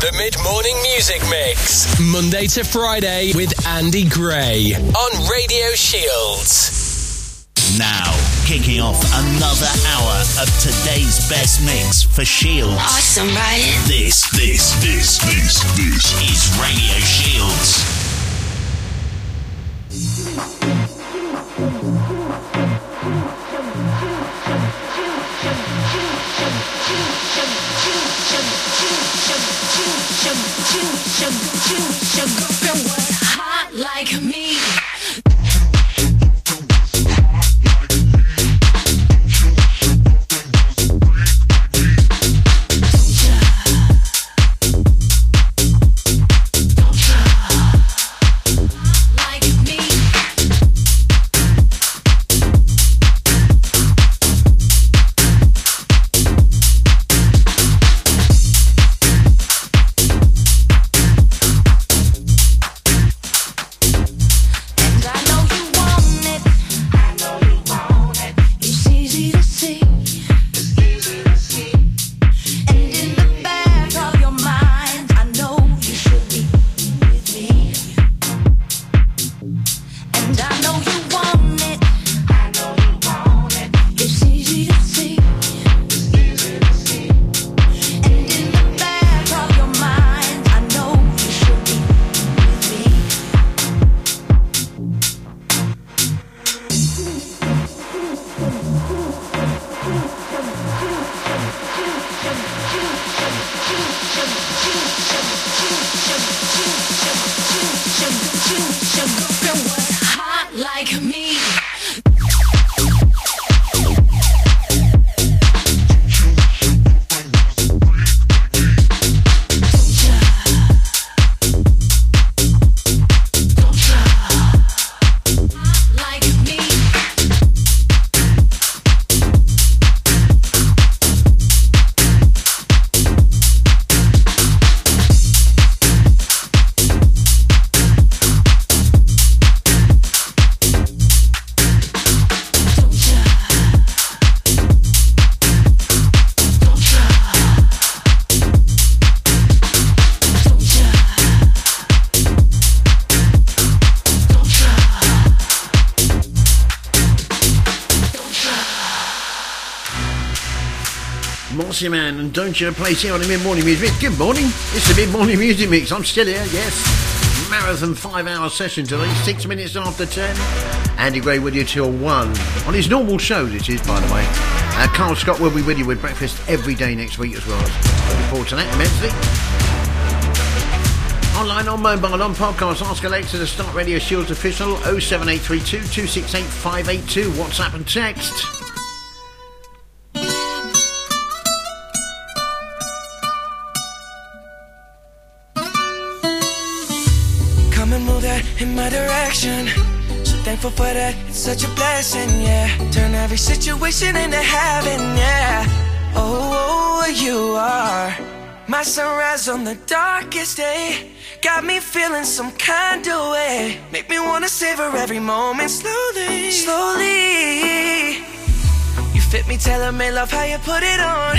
The mid morning music mix. Monday to Friday with Andy Gray on Radio Shields. Now, kicking off another hour of today's best mix for Shields. Awesome, right? This, this, this, this, this is Radio Shields. Hot like me. Don't Place here on the Mid Morning Music Mix. Good morning. It's the Mid Morning Music Mix. I'm still here, yes. Marathon five hour session today, six minutes after ten. Andy Gray with you till one. On his normal show, this is, by the way. Uh, Carl Scott will be with you with breakfast every day next week as well. Looking forward to that immensely. Online, on mobile, on podcast, ask Alexa to start Radio Shields official 07832 268 582. WhatsApp and text. For that, it's such a blessing, yeah. Turn every situation into heaven, yeah. Oh, oh, oh, you are my sunrise on the darkest day. Got me feeling some kind of way. Make me wanna savor every moment slowly, slowly. You fit me, tailor made love how you put it on.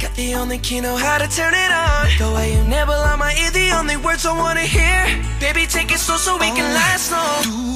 Got the only key, know how to turn it on. The way you nibble on my ear, the only words I wanna hear. Baby, take it slow so we can last long.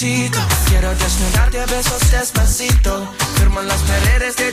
Despacito, quiero desnudarte a besos despacito. Firmo las paredes de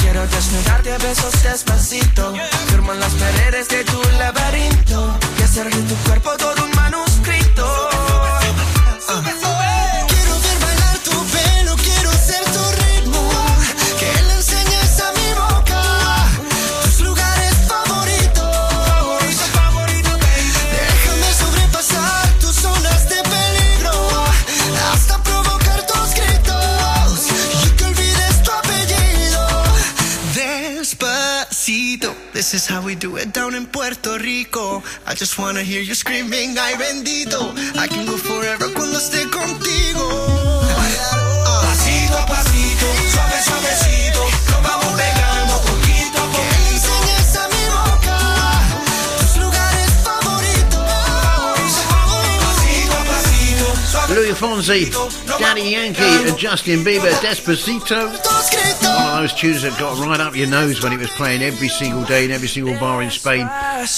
Quiero desnudarte a besos despacito. Firmo en las paredes de tu laberinto y hacer de tu cuerpo todo un manuscrito. How we do it down in Puerto Rico. I just wanna hear you screaming, ay bendito. I can go forever cuando esté contigo. Luis Fonsi, Daddy Yankee, and Justin Bieber, Despacito. One of those tunes that got right up your nose when it was playing every single day in every single bar in Spain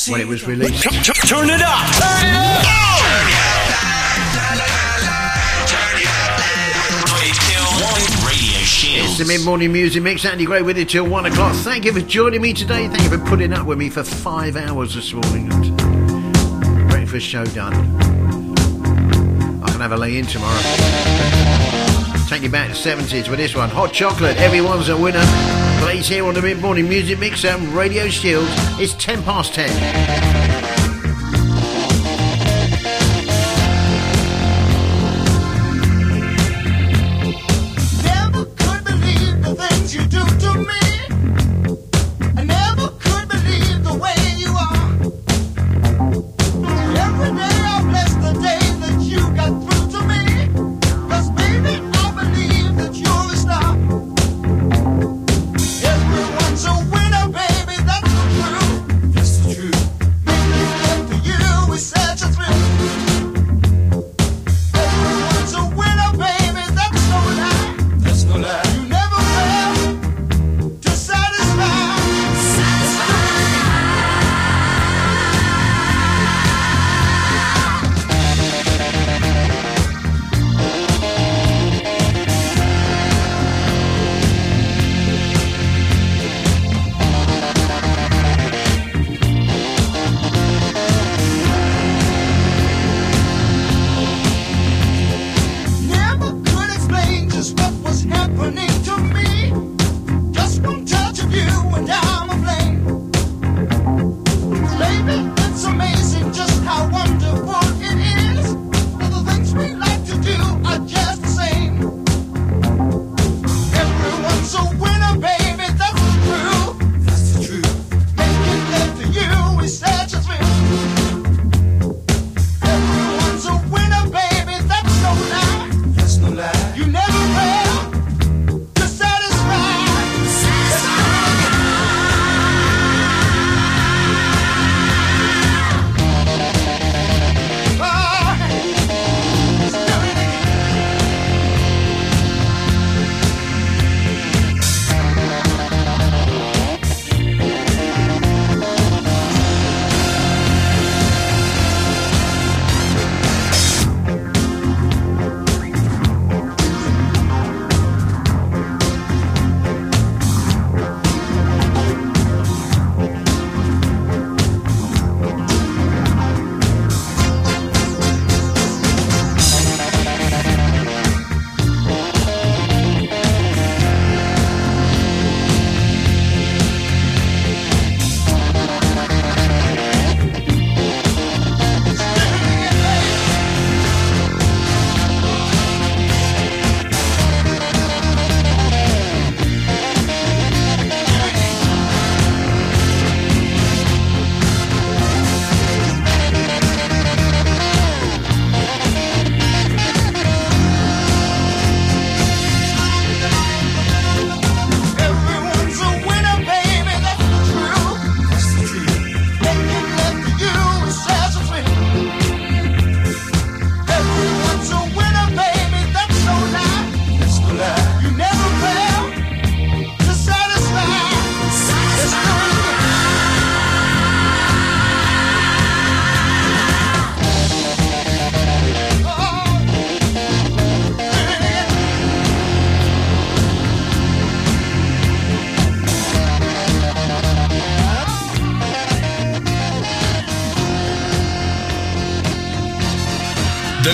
when it was released. Turn it up. It's the mid morning music mix. Andy Gray with you till one o'clock. Thank you for joining me today. Thank you for putting up with me for five hours this morning. Breakfast show done. Have a lay in tomorrow. Take you back to 70s with this one. Hot chocolate. Everyone's a winner. Plays here on the mid morning music mix and Radio Shield. It's 10 past 10.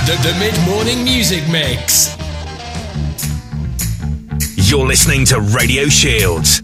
The, the mid morning music mix. You're listening to Radio Shields.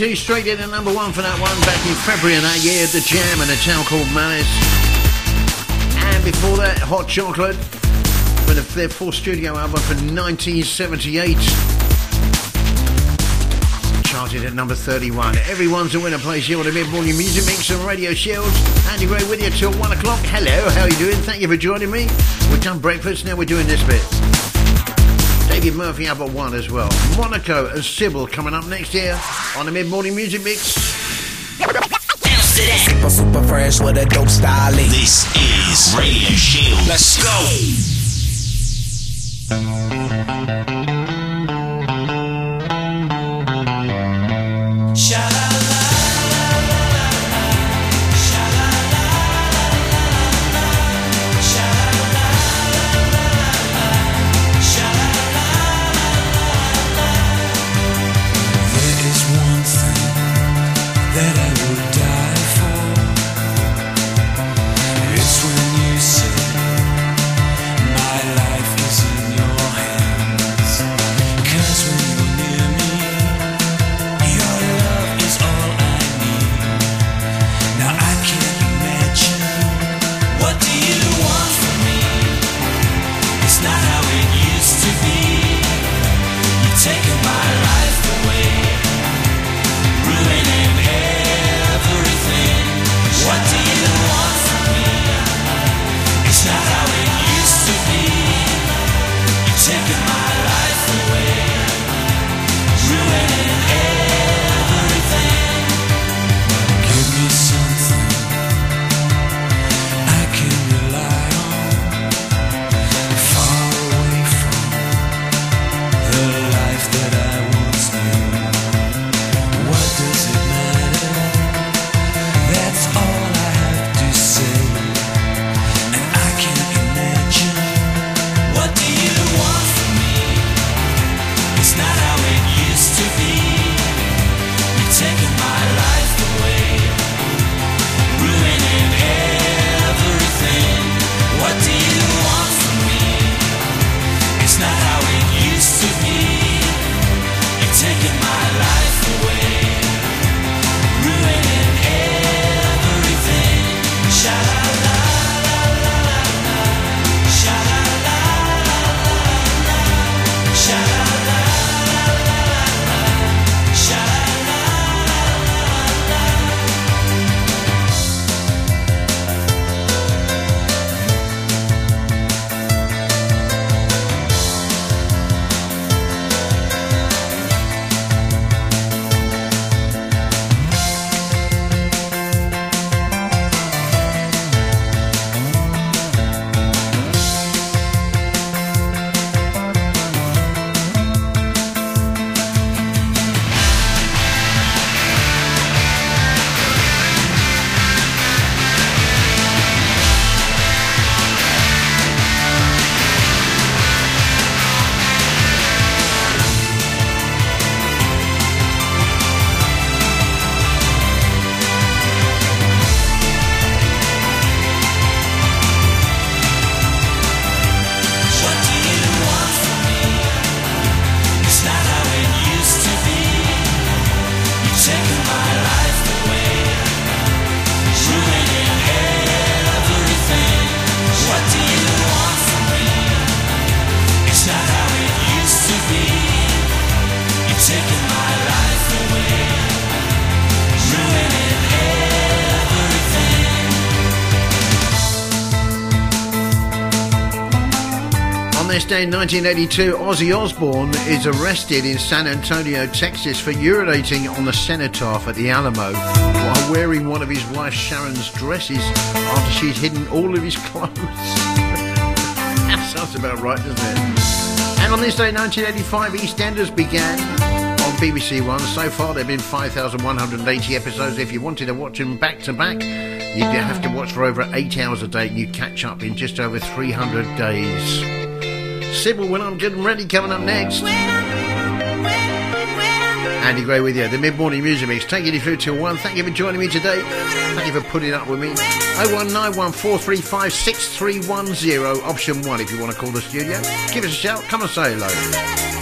1982, straight in at number one for that one back in February of that year. The Jam and a town called Malice. And before that, Hot Chocolate for the, their fourth studio album from 1978. Charted at number 31. Everyone's a winner place here on the mid-morning music mix on Radio Shields. Andy Gray with you till one o'clock. Hello, how are you doing? Thank you for joining me. We've done breakfast, now we're doing this bit. David Murphy up at one as well. Monaco and Sybil coming up next year on the mid-morning music mix. Super, super fresh with a dope style. This is Radio Shields. Let's go. In 1982, Ozzy Osbourne is arrested in San Antonio, Texas for urinating on the cenotaph at the Alamo while wearing one of his wife Sharon's dresses after she'd hidden all of his clothes. that sounds about right, doesn't it? And on this day in 1985, EastEnders began on BBC One. So far, there have been 5,180 episodes. If you wanted to watch them back to back, you'd have to watch for over eight hours a day and you'd catch up in just over 300 days. Sybil, when I'm getting ready, coming up next. Andy Gray with you, the mid morning music mix, taking you through till one. Thank you for joining me today. Thank you for putting up with me. 01914356310, option one if you want to call the studio. Give us a shout, come and say hello.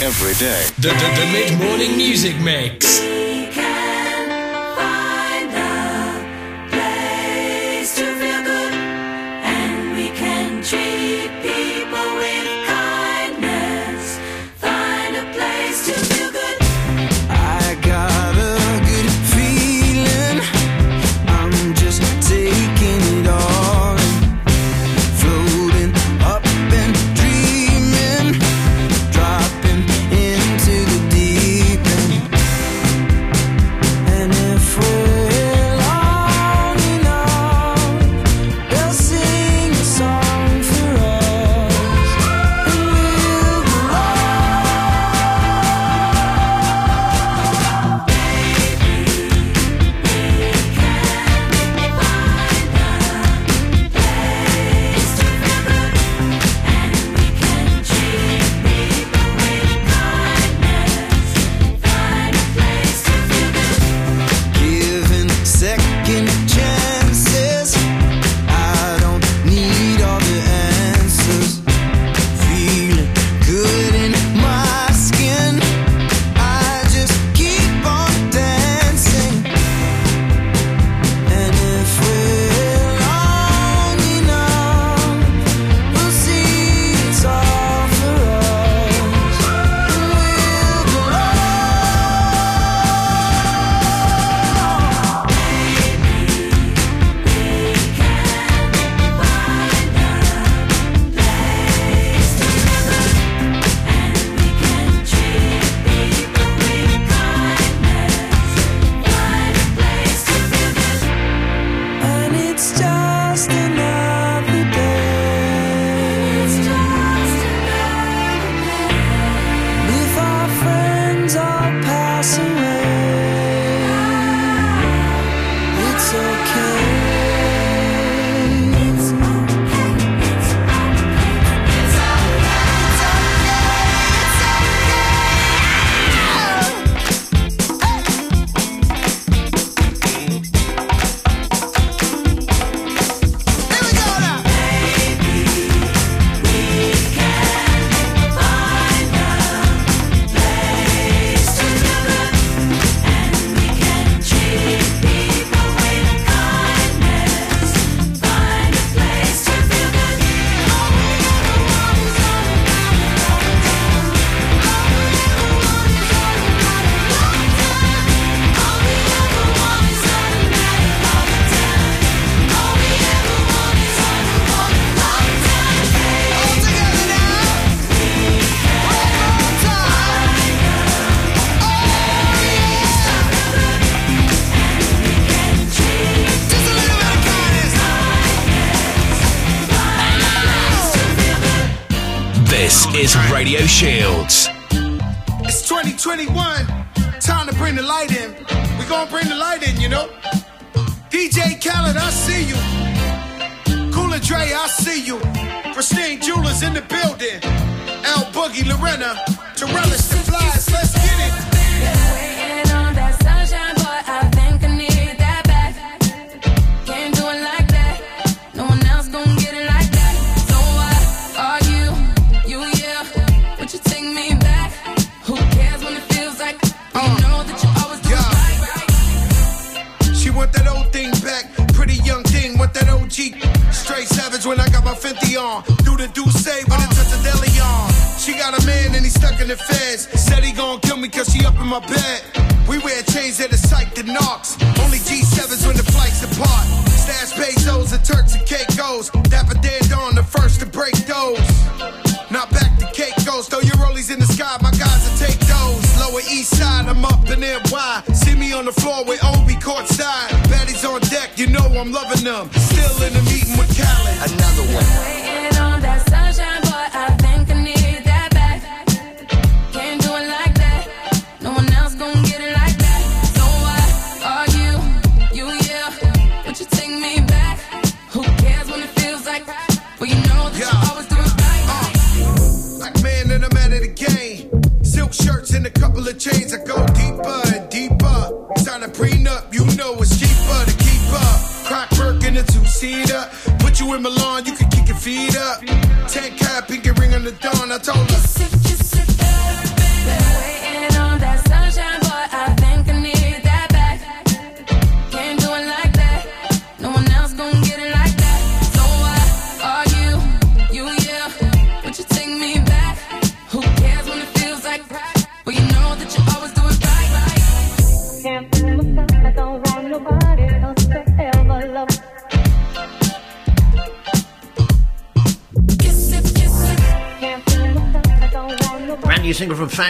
Every day. The, the, the mid morning music mix.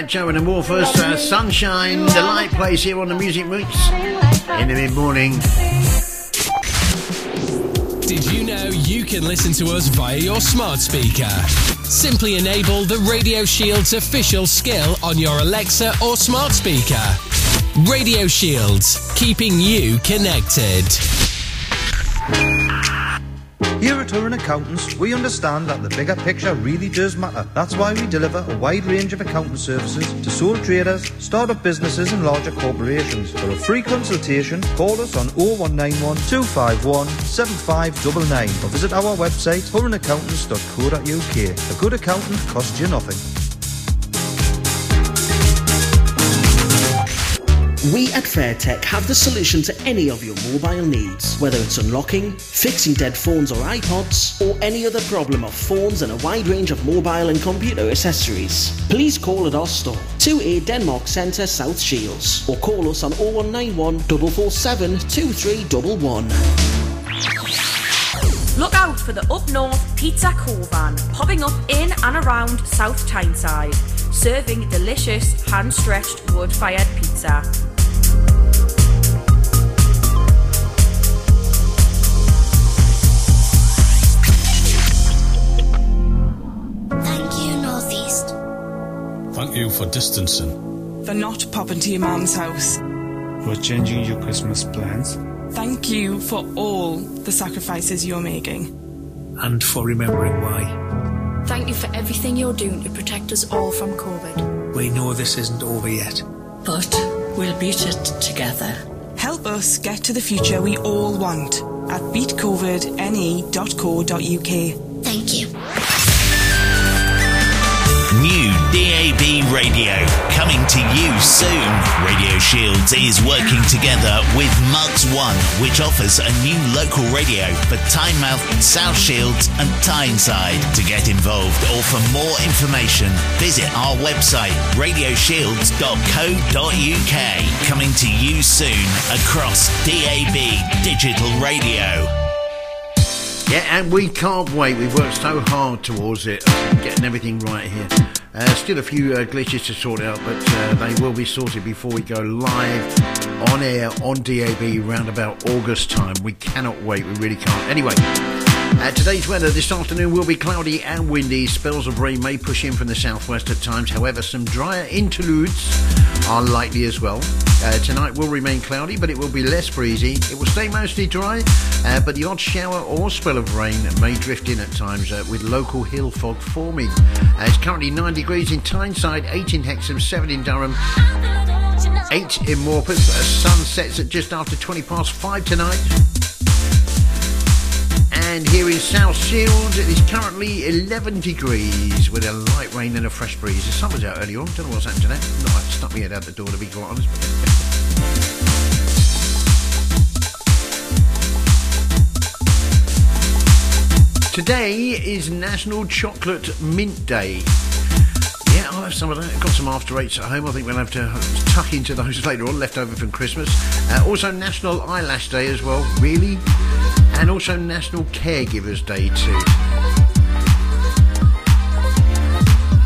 Joe and the Morphers, uh, Sunshine. The light plays here on the Music Moots in the mid morning. Did you know you can listen to us via your smart speaker? Simply enable the Radio Shields official skill on your Alexa or smart speaker. Radio Shields, keeping you connected. Here at Huron Accountants, we understand that the bigger picture really does matter. That's why we deliver a wide range of accounting services to sole traders, startup businesses and larger corporations. For a free consultation, call us on 0191 251 7599 or visit our website huronaccountants.co.uk. A good accountant costs you nothing. We at Fairtech have the solution to any of your mobile needs, whether it's unlocking, fixing dead phones or iPods, or any other problem of phones and a wide range of mobile and computer accessories. Please call at our store, 2A Denmark Centre, South Shields, or call us on 0191 447 2311. Look out for the Up North Pizza Covan popping up in and around South Tyneside, serving delicious hand stretched wood fired pizza. Thank you for distancing. For not popping to your mum's house. For changing your Christmas plans. Thank you for all the sacrifices you're making. And for remembering why. Thank you for everything you're doing to protect us all from COVID. We know this isn't over yet. But we'll beat it together. Help us get to the future we all want at beatcovidne.co.uk. Thank you. DAB radio coming to you soon. Radio Shields is working together with Mugs One, which offers a new local radio for Tynemouth, South Shields, and Tyneside. To get involved or for more information, visit our website radioshields.co.uk. Coming to you soon across DAB digital radio. Yeah, and we can't wait. We've worked so hard towards it, getting everything right here. Uh, still a few uh, glitches to sort out, but uh, they will be sorted before we go live on air on DAB round about August time. We cannot wait. We really can't. Anyway, Uh, today's weather this afternoon will be cloudy and windy. Spells of rain may push in from the southwest at times. However, some drier interludes are likely as well. Uh, tonight will remain cloudy, but it will be less breezy. It will stay mostly dry, uh, but the odd shower or spell of rain may drift in at times uh, with local hill fog forming. Uh, it's currently 9 degrees in Tyneside, 8 in Hexham, 7 in Durham, 8 in Morpeth. Uh, sun sets at just after 20 past 5 tonight. And here in South Shields, it is currently 11 degrees with a light rain and a fresh breeze. The sun was out earlier on. Don't know what's happened to that. Not I stuck my head out the door to be quite honest. Today is National Chocolate Mint Day. Yeah, I'll have some of that. I've got some after eights at home. I think we'll have to tuck into those later on, left over from Christmas. Uh, also, National Eyelash Day as well. Really? And also National Caregivers Day too.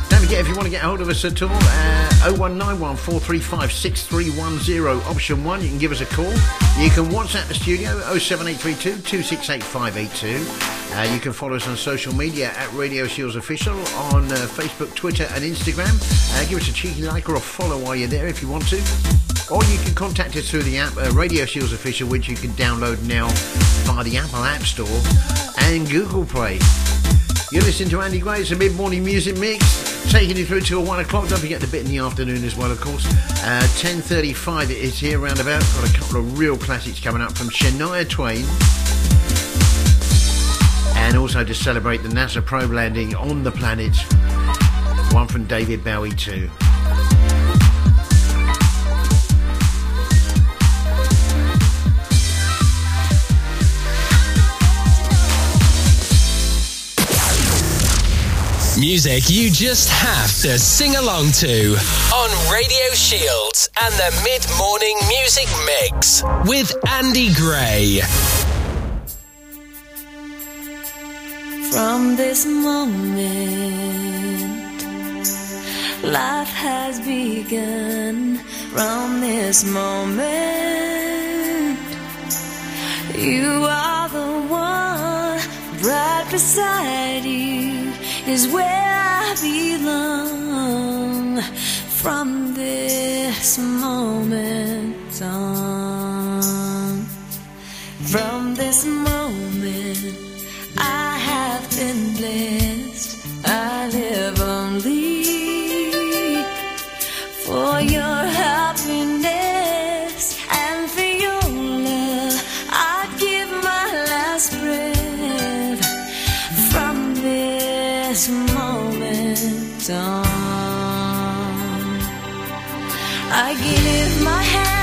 Don't forget if you want to get hold of us at all, uh, 0191 435 6310, option 1, you can give us a call. You can WhatsApp the studio 07832 268 582. Uh, you can follow us on social media at Radio Shields Official on uh, Facebook, Twitter, and Instagram. Uh, give us a cheeky like or a follow while you're there if you want to. Or you can contact us through the app uh, Radio Shields Official, which you can download now via the Apple App Store and Google Play. You're listening to Andy Gray, it's a mid morning music mix, taking you through till 1 o'clock. Don't forget the bit in the afternoon as well, of course. Uh, 10.35 it is here roundabout. Got a couple of real classics coming up from Shania Twain. And also to celebrate the NASA probe landing on the planet. One from David Bowie, too. Music you just have to sing along to on Radio Shields and the Mid Morning Music Mix with Andy Gray. From this moment, life has begun. From this moment, you are the one right beside you is where I belong. From this moment on, from this moment. I have been blessed. I live I give my hand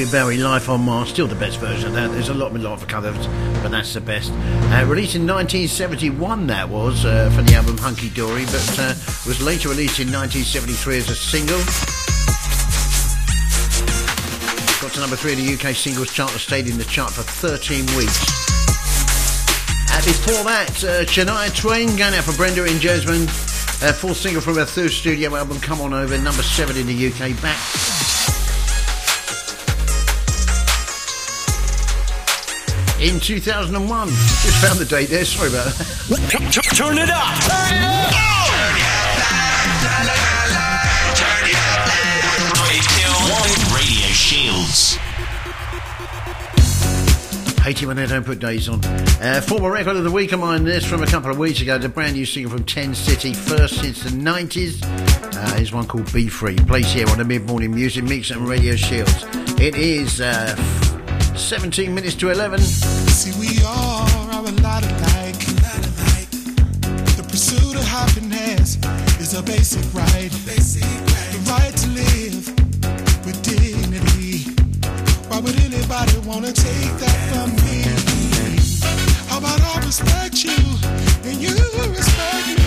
David Bowie, Life on Mars. Still the best version of that. There's a lot, a lot of covers, but that's the best. Uh, released in 1971, that was, uh, for the album Hunky Dory, but uh, was later released in 1973 as a single. Got to number three in the UK singles chart and stayed in the chart for 13 weeks. Uh, before that, uh, Shania Twain, going out for Brenda in Jasmine. Uh, full single from her third studio album, Come On Over, number seven in the UK. Back in 2001. Just found the date there, sorry about that. Turn it up. Radio Shields. Hate it when they don't put days on. Uh, former record of the week of mine, this from a couple of weeks ago. The brand new single from Ten City, first since the 90s. Uh, is one called Be Free. Plays here on the mid morning music mix and Radio Shields. It is uh, 17 minutes to 11. See, we are a lot. The pursuit of happiness is a basic right. The right to live with dignity. Why would anybody want to take that from me? How about I respect you and you respect me?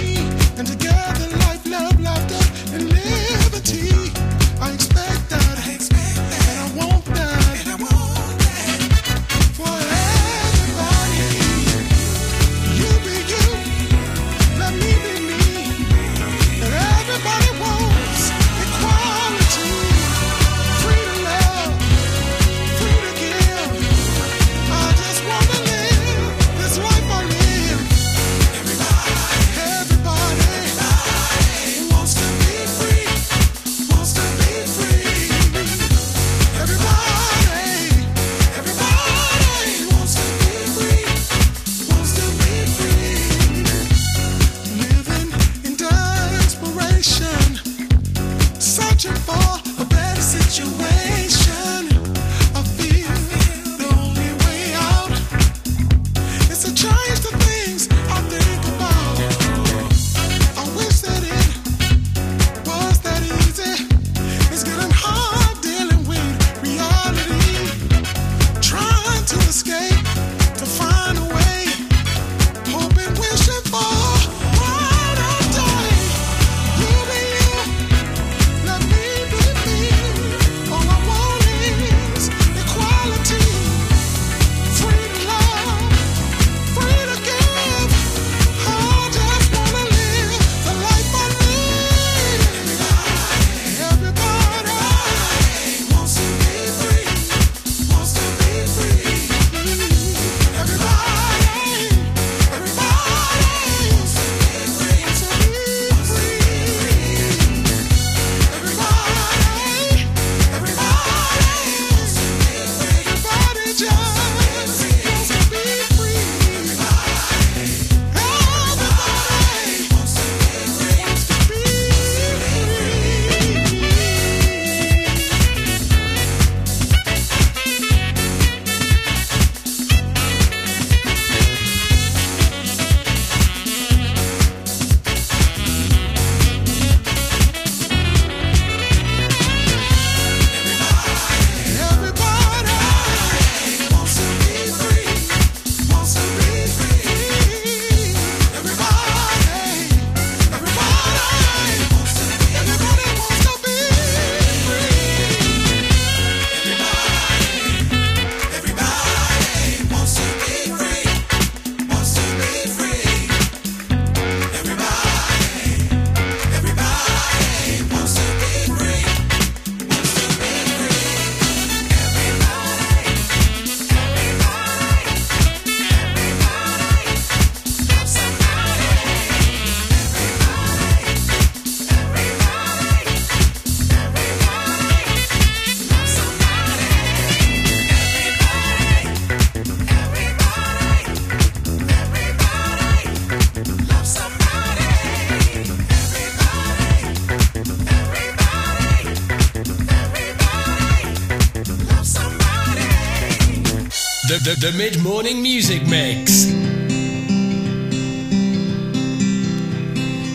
The, mid morning music mix.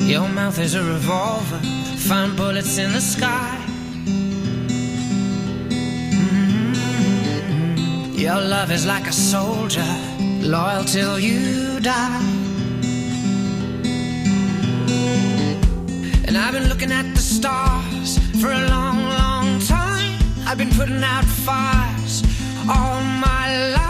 Your mouth is a revolver, find bullets in the sky. Mm-hmm. Your love is like a soldier, loyal till you die. And I've been looking at the stars for a long, long time. I've been putting out fires all my life.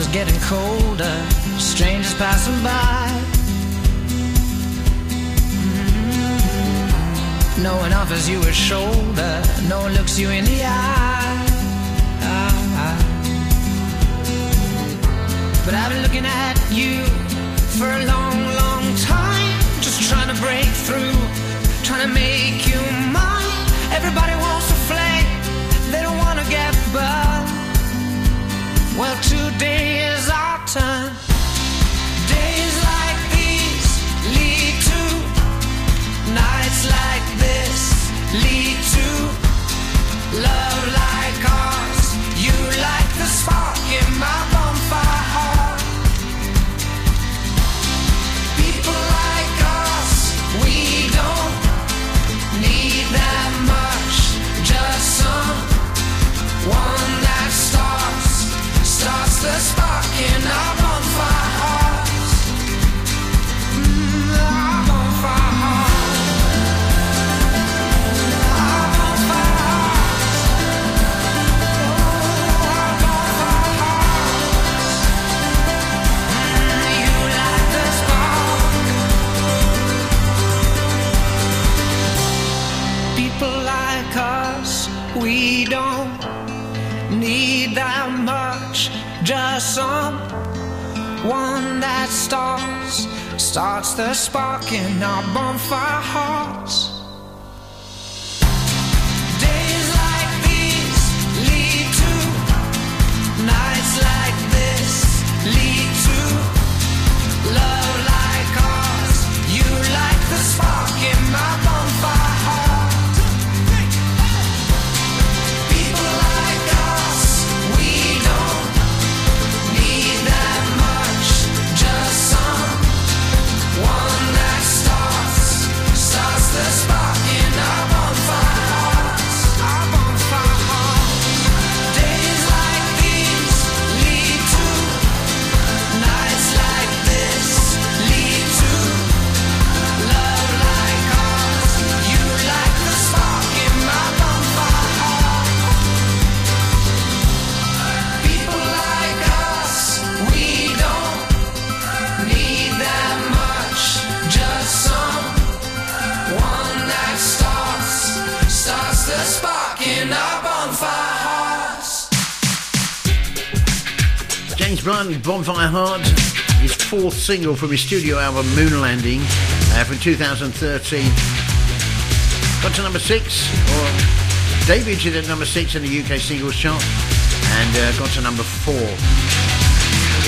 Is getting colder, strangers passing by. Mm. No one offers you a shoulder, no one looks you in the eye. But I've been looking at you for a long, long time. Just trying to break through, trying to make you mine. Everybody wants a flame, they don't wanna get burned. Well, today is our turn. Days like these lead to nights like this lead someone that starts, starts the spark in our bonfire hearts. Bonfire Heart, his fourth single from his studio album Moon Landing uh, from 2013. Got to number six, or debuted at number six in the UK singles chart, and uh, got to number four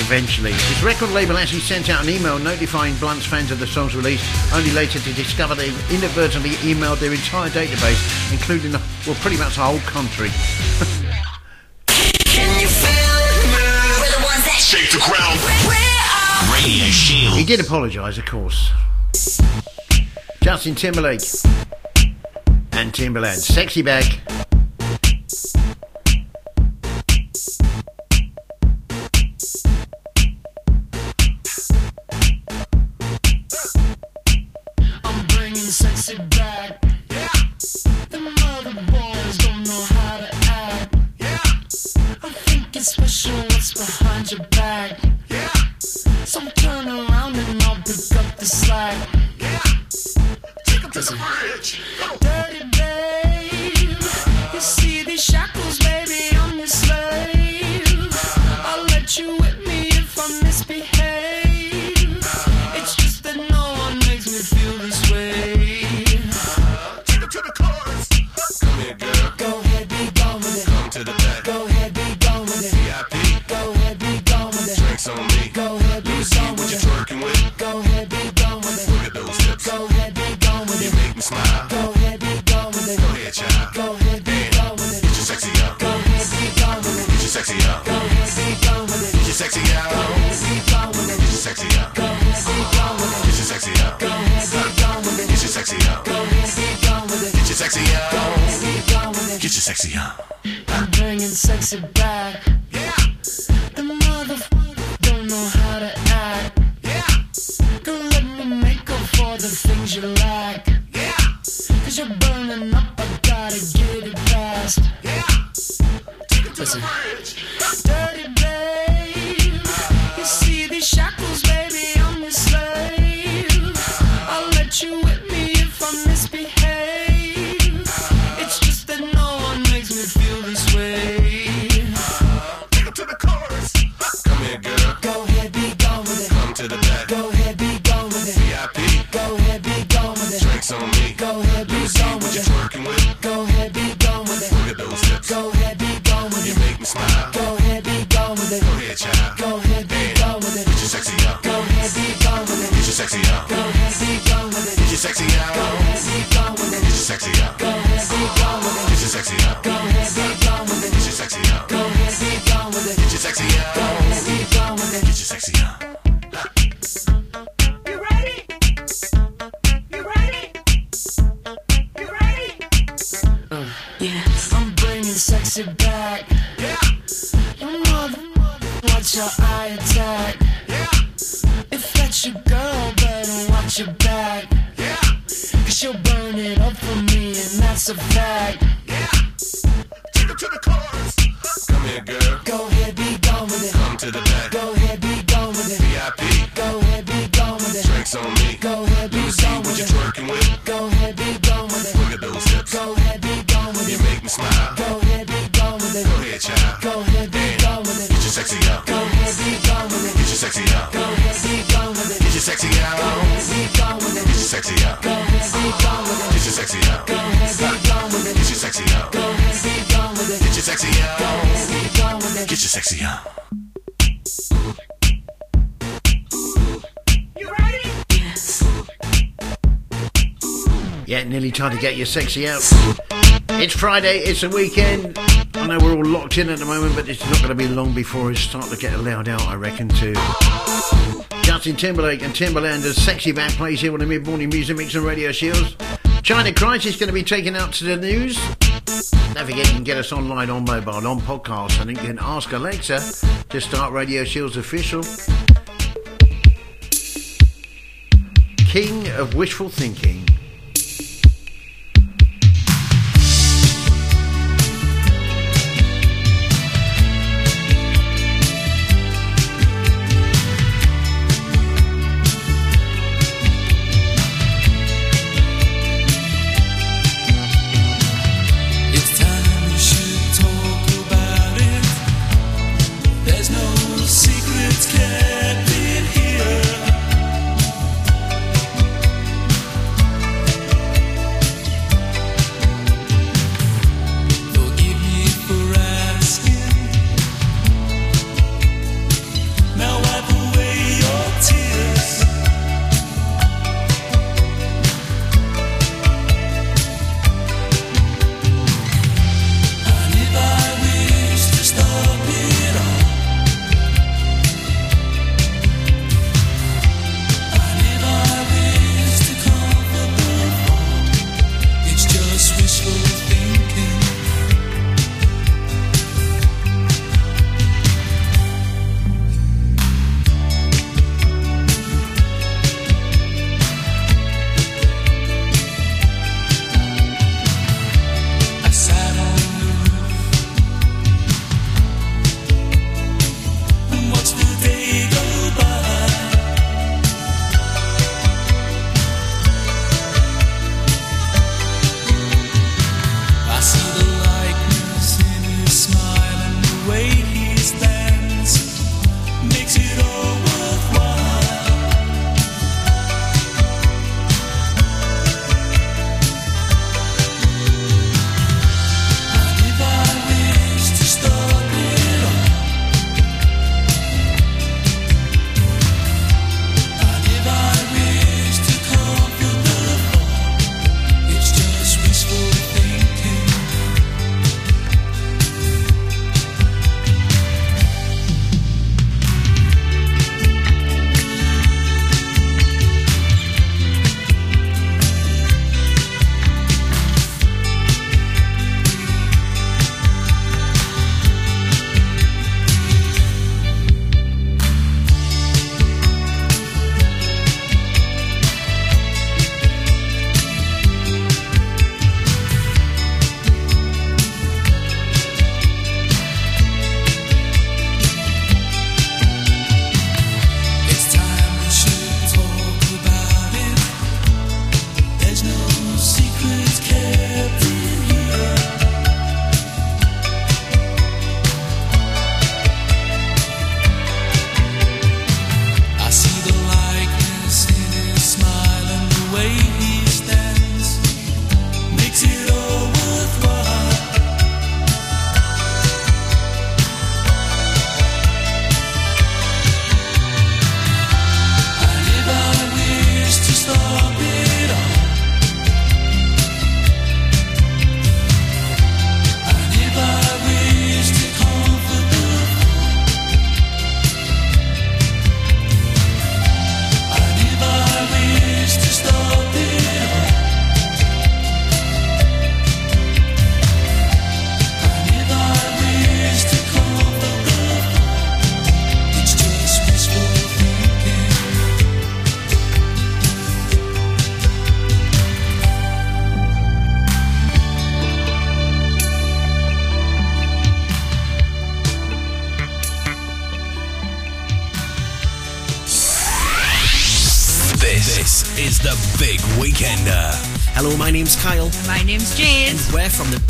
eventually. His record label actually sent out an email notifying Blunt's fans of the song's release, only later to discover they've inadvertently emailed their entire database, including, the, well, pretty much the whole country. He did apologise, of course. Justin Timberlake and Timbaland. Sexy back. sexy, huh? I'm bringing sexy back. your sexy out. It's Friday, it's a weekend. I know we're all locked in at the moment, but it's not going to be long before it starts to get allowed out, I reckon, too. Justin Timberlake and Timbaland's Sexy Back plays here on the Mid Morning Music Mix and Radio Shields. China Crisis going to be taken out to the news. Don't forget, you can get us online, on mobile, on podcast, and you can ask Alexa to start Radio Shields official. King of Wishful Thinking.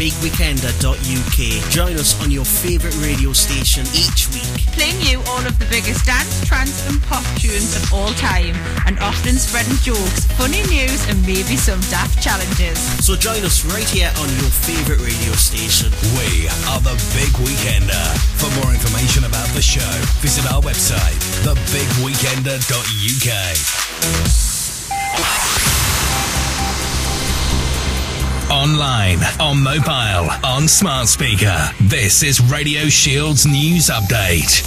bigweekender.uk. Join us on your favourite radio station each week. Playing you all of the biggest dance, trance, and pop tunes of all time, and often spreading jokes, funny news, and maybe some daft challenges. So join us right here on your favourite radio station. We are the Big Weekender. For more information about the show, visit our website, thebigweekender.uk. Online, on mobile, on smart speaker. This is Radio Shield's news update.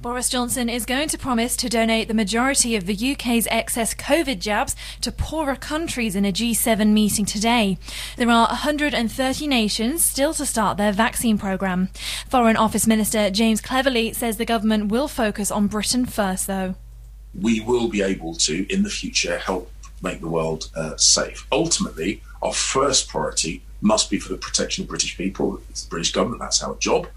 Boris Johnson is going to promise to donate the majority of the UK's excess COVID jabs to poorer countries in a G7 meeting today. There are 130 nations still to start their vaccine programme. Foreign Office Minister James Cleverly says the government will focus on Britain first, though. We will be able to, in the future, help make the world uh, safe. Ultimately, our first priority must be for the protection of British people. It's the British government, that's our job.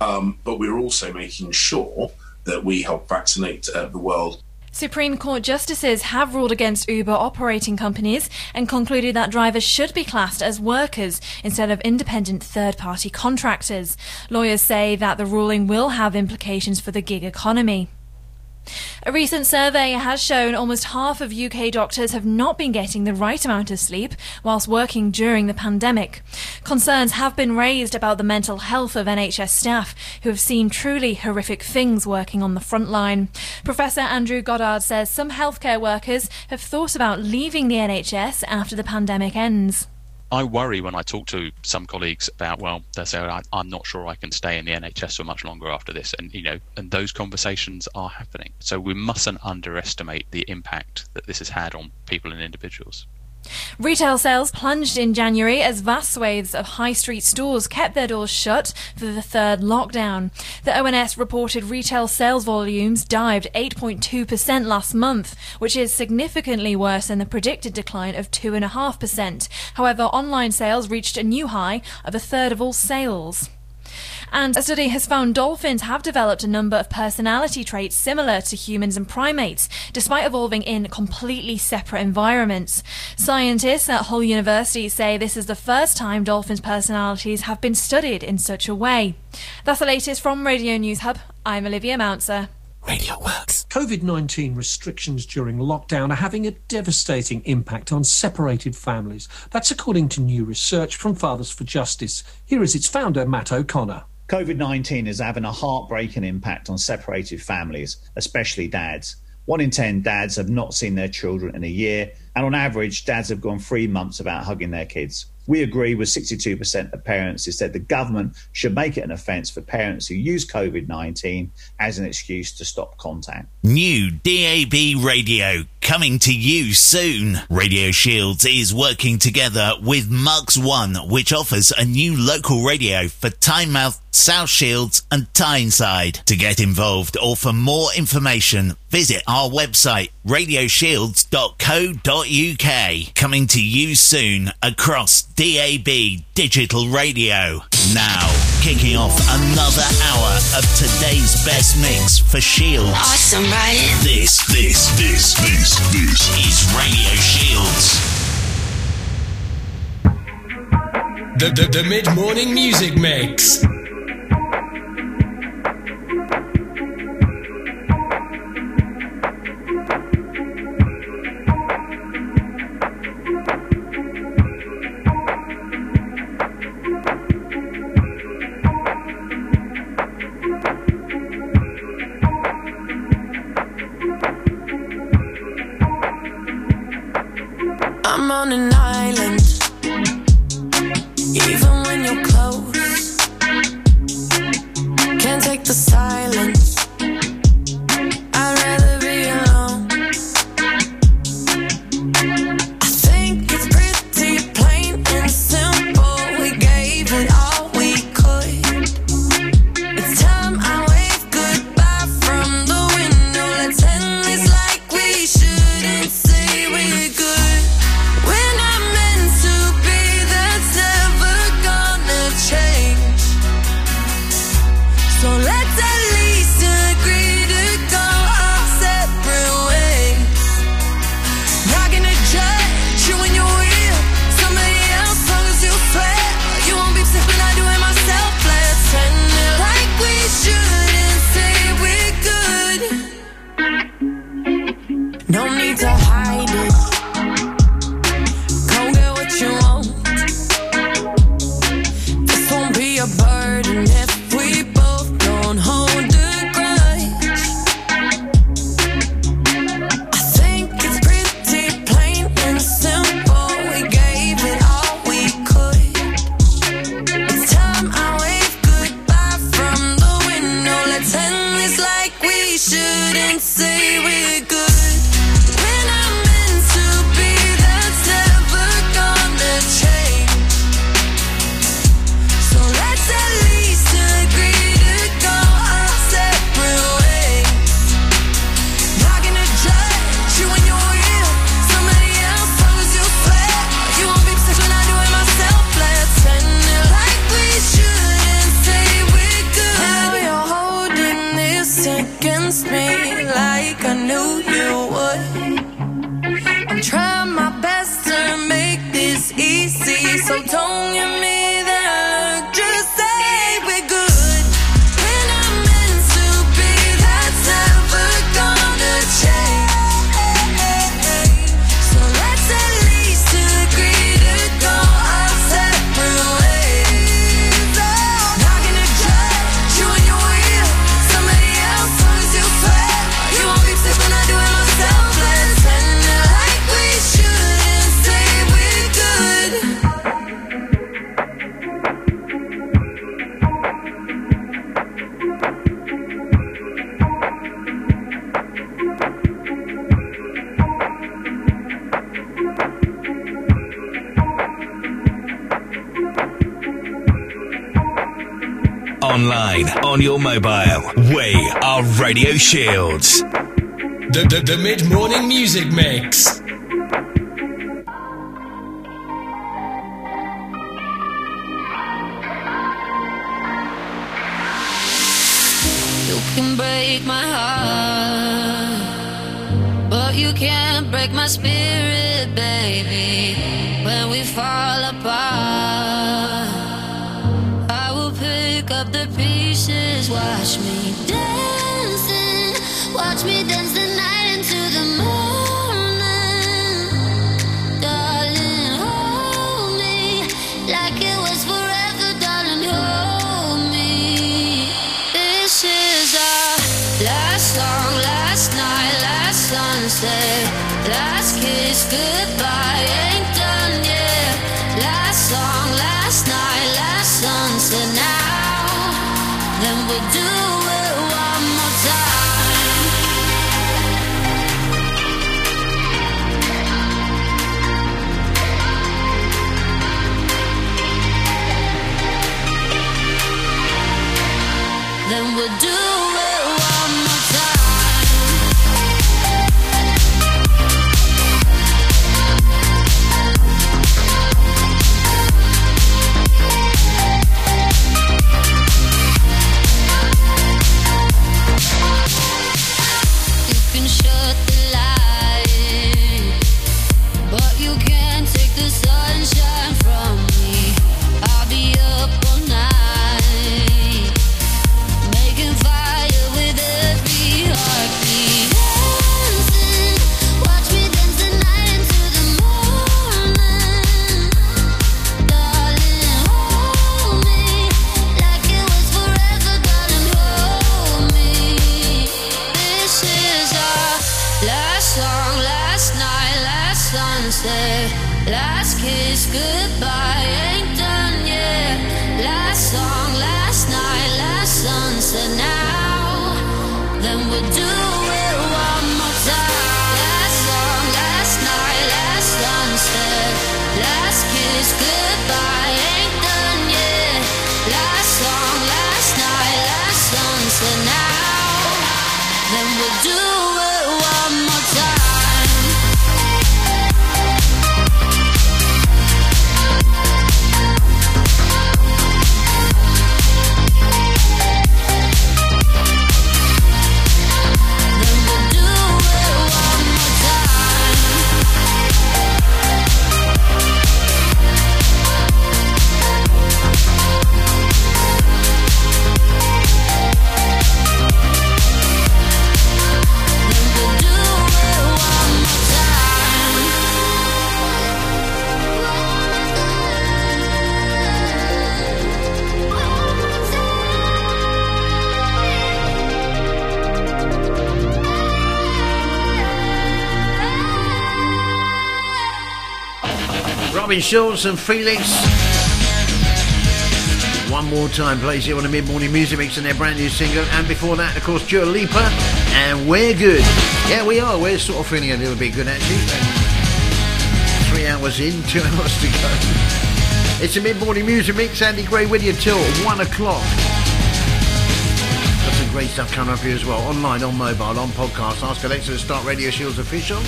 Um, but we're also making sure that we help vaccinate uh, the world Supreme Court justices have ruled against Uber operating companies and concluded that drivers should be classed as workers instead of independent third party contractors. Lawyers say that the ruling will have implications for the gig economy. A recent survey has shown almost half of UK doctors have not been getting the right amount of sleep whilst working during the pandemic. Concerns have been raised about the mental health of NHS staff who have seen truly horrific things working on the front line. Professor Andrew Goddard says some healthcare workers have thought about leaving the NHS after the pandemic ends. I worry when I talk to some colleagues about, well, they say, I, I'm not sure I can stay in the NHS for much longer after this. And, you know, and those conversations are happening. So we mustn't underestimate the impact that this has had on people and individuals. Retail sales plunged in January as vast swathes of high street stores kept their doors shut for the third lockdown. The ONS reported retail sales volumes dived 8.2% last month, which is significantly worse than the predicted decline of 2.5%. However, online sales reached a new high of a third of all sales. And a study has found dolphins have developed a number of personality traits similar to humans and primates, despite evolving in completely separate environments. Scientists at Hull University say this is the first time dolphins' personalities have been studied in such a way. That's the latest from Radio News Hub. I'm Olivia Mouncer. Radio Works. COVID 19 restrictions during lockdown are having a devastating impact on separated families. That's according to new research from Fathers for Justice. Here is its founder, Matt O'Connor. COVID 19 is having a heartbreaking impact on separated families, especially dads. One in 10 dads have not seen their children in a year, and on average, dads have gone three months without hugging their kids. We agree with 62% of parents who said the government should make it an offence for parents who use COVID 19 as an excuse to stop contact. New DAB radio coming to you soon. Radio Shields is working together with Mux One, which offers a new local radio for Tynemouth, South Shields, and Tyneside. To get involved or for more information, visit our website radioshields.co.uk. Coming to you soon across DAB digital radio. Now, kicking off another hour of today's best mix for Shields. Awesome, right? This, this, this, this, this is Radio Shields. The, the, the mid morning music mix. I'm on Radio Shields. The, the, the mid morning music mix. Robin and Felix. One more time plays here on the mid morning music mix and their brand new single. And before that, of course, Dua Lipa And we're good. Yeah, we are. We're sort of feeling a little bit good actually. Three hours in, two hours to go. It's a mid-morning music mix. Andy Gray with you till one o'clock. Got some great stuff coming up here as well. Online, on mobile, on podcast. Ask Alexa to start Radio Shields official.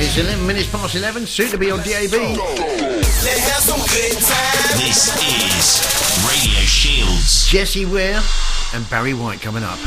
It's 11 minutes past 11, soon to be on DAB. Let's have some good time. This is Radio Shields. Jessie Ware and Barry White coming up.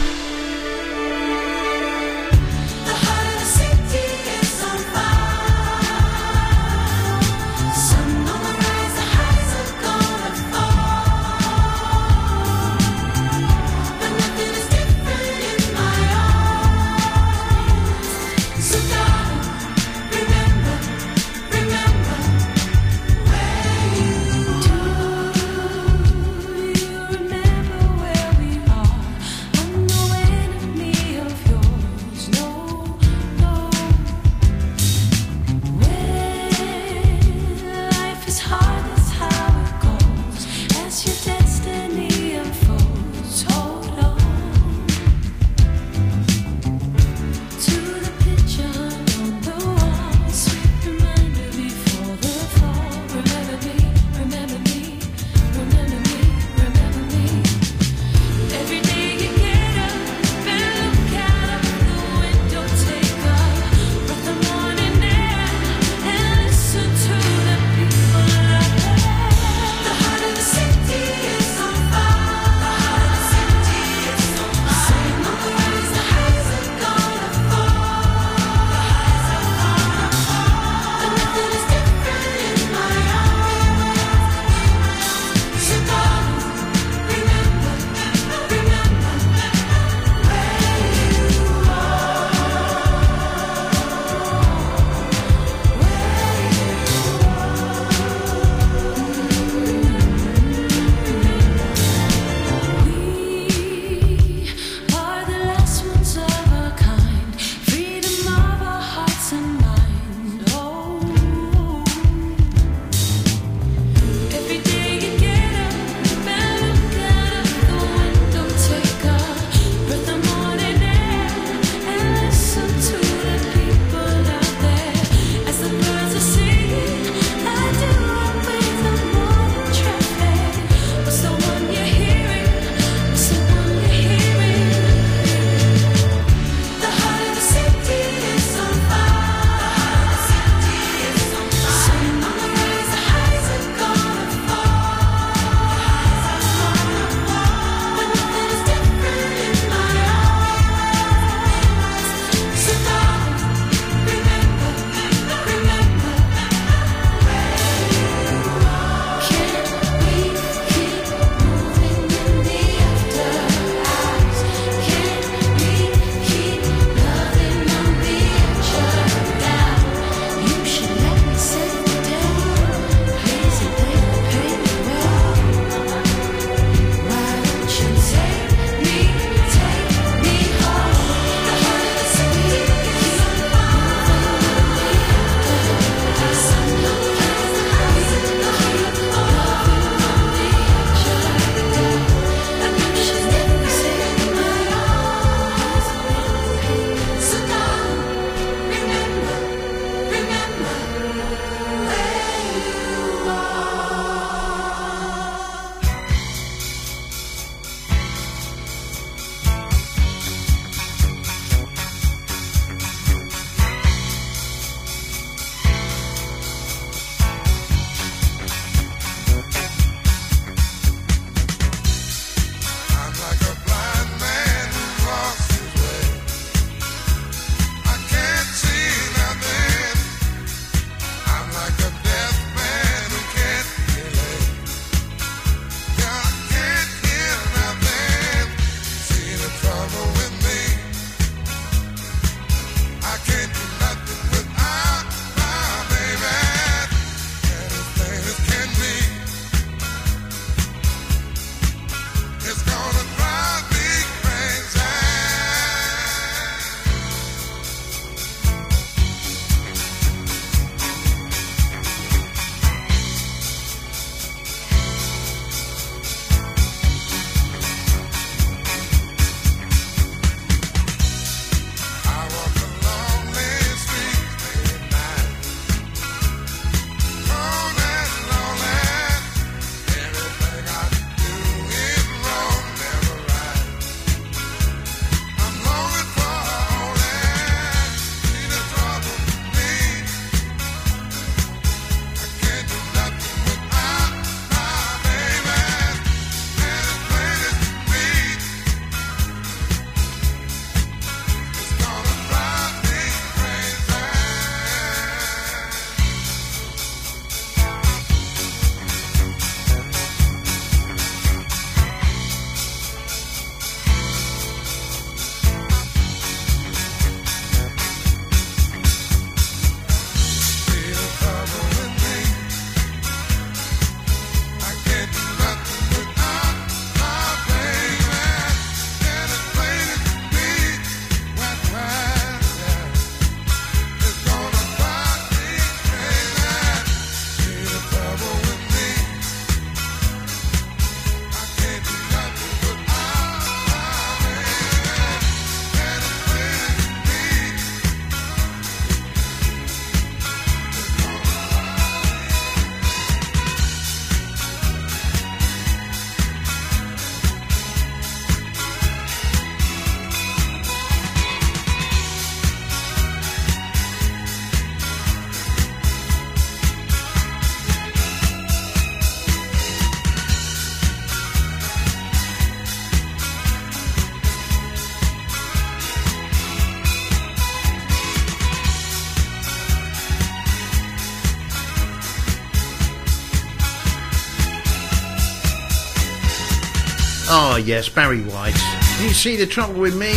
yes, Barry White. You see the trouble with me?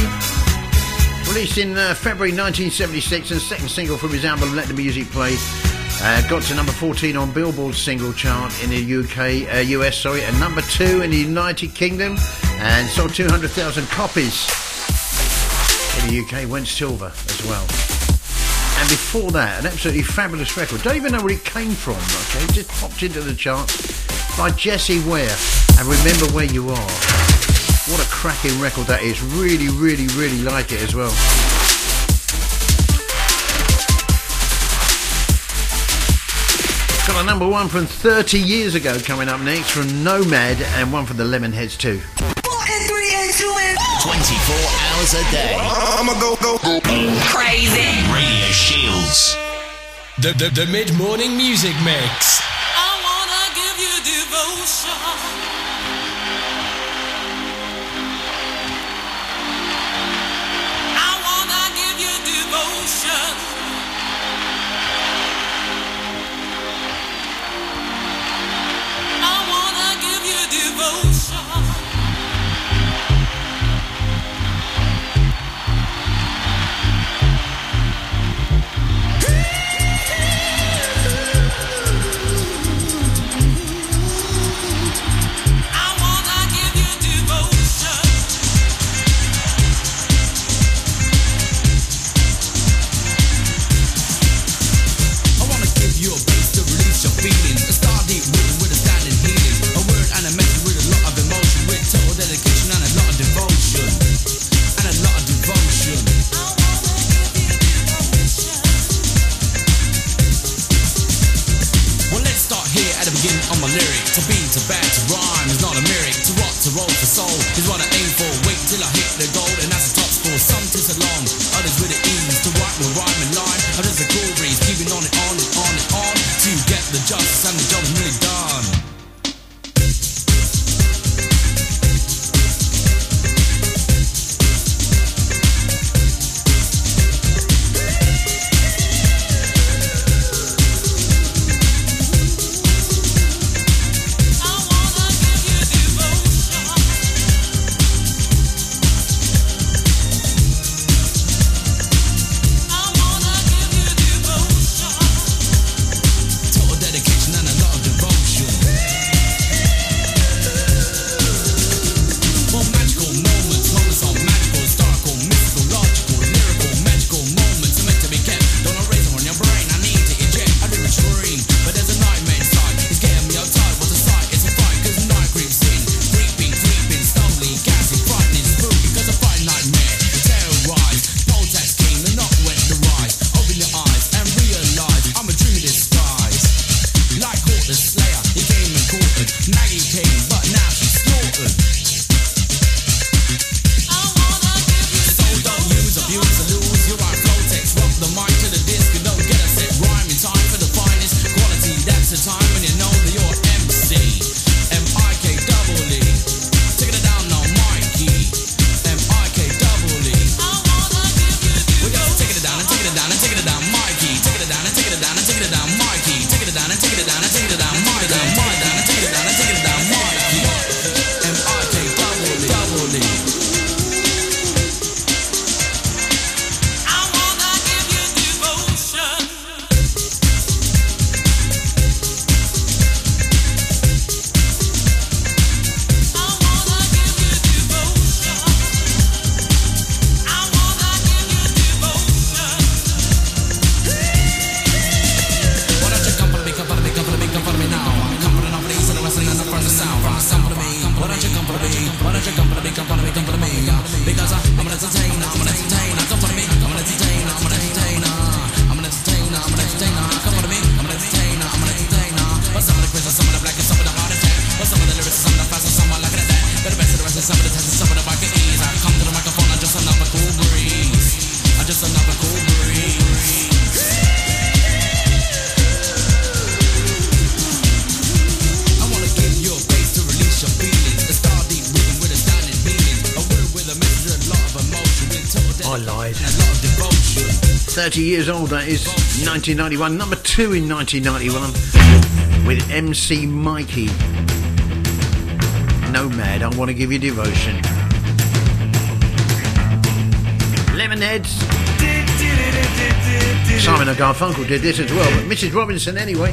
Released in uh, February 1976 and second single from his album Let the Music Play. Uh, got to number 14 on Billboard single chart in the UK, uh, US, sorry, and number two in the United Kingdom, and sold 200,000 copies. In the UK, went silver as well. And before that, an absolutely fabulous record. Don't even know where it came from. Okay, just popped into the charts by Jessie Ware. And remember where you are cracking record that is. Really, really, really like it as well. Got a number one from 30 years ago coming up next from Nomad and one from the Lemonheads too. 24 hours a day. I'm a go, go, go. Crazy. Radio Shields. The, the, the mid morning music mix. 30 years old, that is. 1991, number two in 1991 with MC Mikee. Nomad, I want to give you devotion. Lemonheads. Simon and Garfunkel did this as well, but Mrs. Robinson anyway.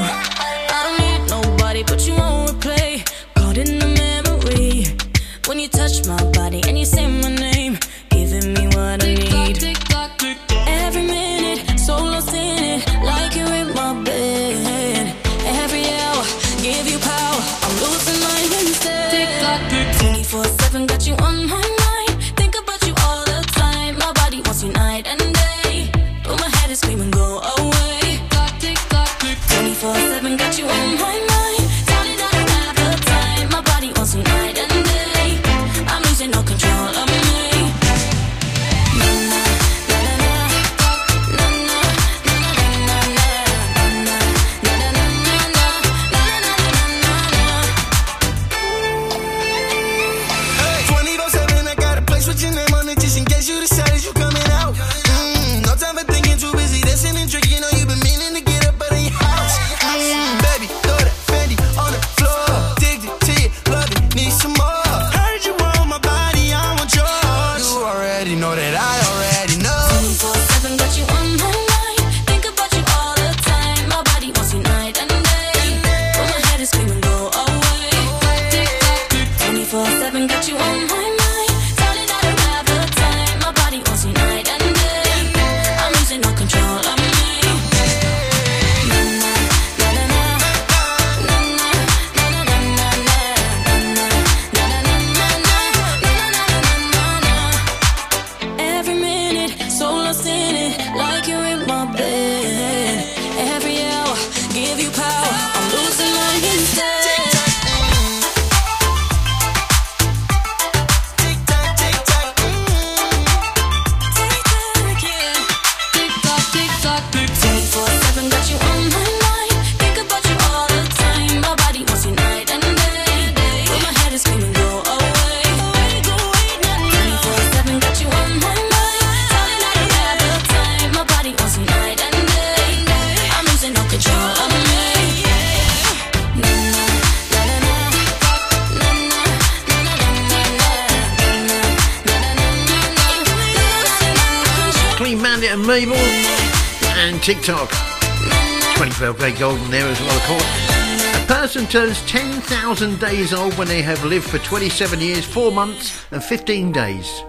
touch my 10,000 days old when they have lived for 27 years, 4 months and 15 days.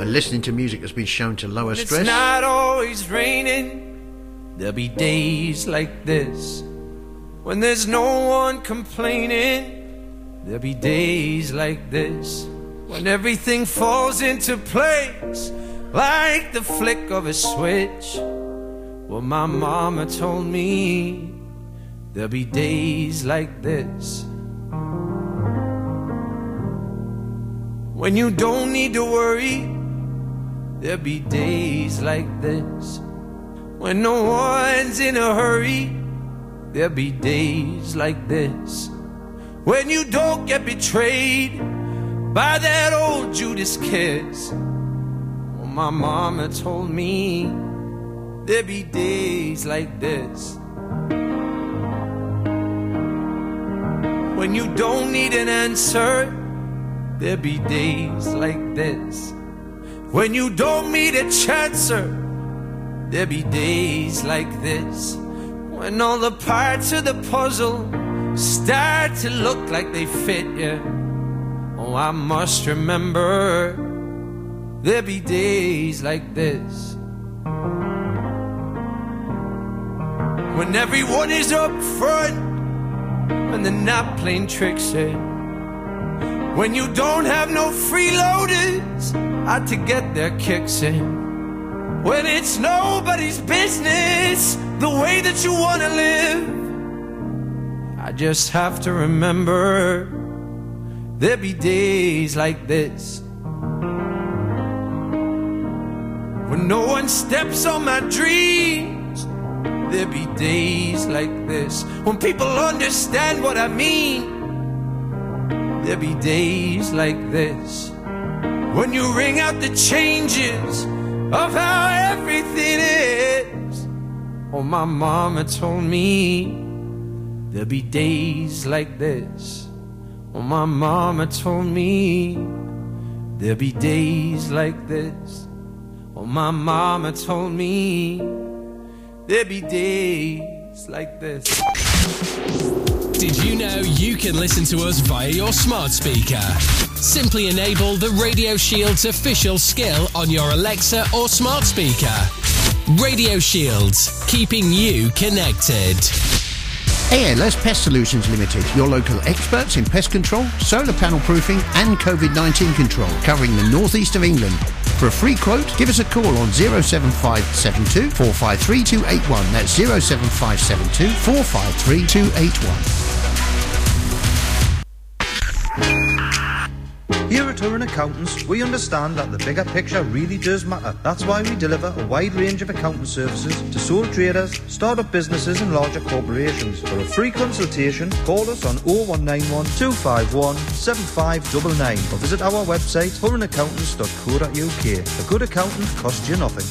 And listening to music has been shown to lower It's stress. not always raining. There'll be days like this when there's no one complaining. There'll be days like this when everything falls into place like the flick of a switch. Well, my mama told me there'll be days like this when you don't need to worry. There'll be days like this when no one's in a hurry. There'll be days like this when you don't get betrayed by that old Judas kiss. Well, my mama told me there'll be days like this when you don't need an answer. There'll be days like this when you don't meet a chancer. There'll be days like this when all the parts of the puzzle start to look like they fit you. Oh, I must remember there'll be days like this when everyone is up front and they're not playing tricks. Eh? When you don't have no freeloaders out to get their kicks in. When it's nobody's business the way that you wanna live. I just have to remember there'll be days like this. When no one steps on my dreams, there'll be days like this. When people understand what I mean, there'll be days like this. When you ring out the changes of how everything is. Oh, my mama told me there'll be days like this. Oh, my mama told me there'll be days like this. Oh, my mama told me there'll be days like this. Did you know you can listen to us via your smart speaker? Simply enable the Radio Shield's official skill on your Alexa or smart speaker. Radio Shields, keeping you connected. ALS Pest Solutions Limited, your local experts in pest control, solar panel proofing, and COVID 19 control, covering the northeast of England. For a free quote, give us a call on 07572 453 281. That's 07572 453 281. Here at Accountants, we understand that the bigger picture really does matter. That's why we deliver a wide range of accounting services to sole traders, start-up businesses and larger corporations. For a free consultation, call us on 0191 251 7599 or visit our website huronaccountants.co.uk. A good accountant costs you nothing.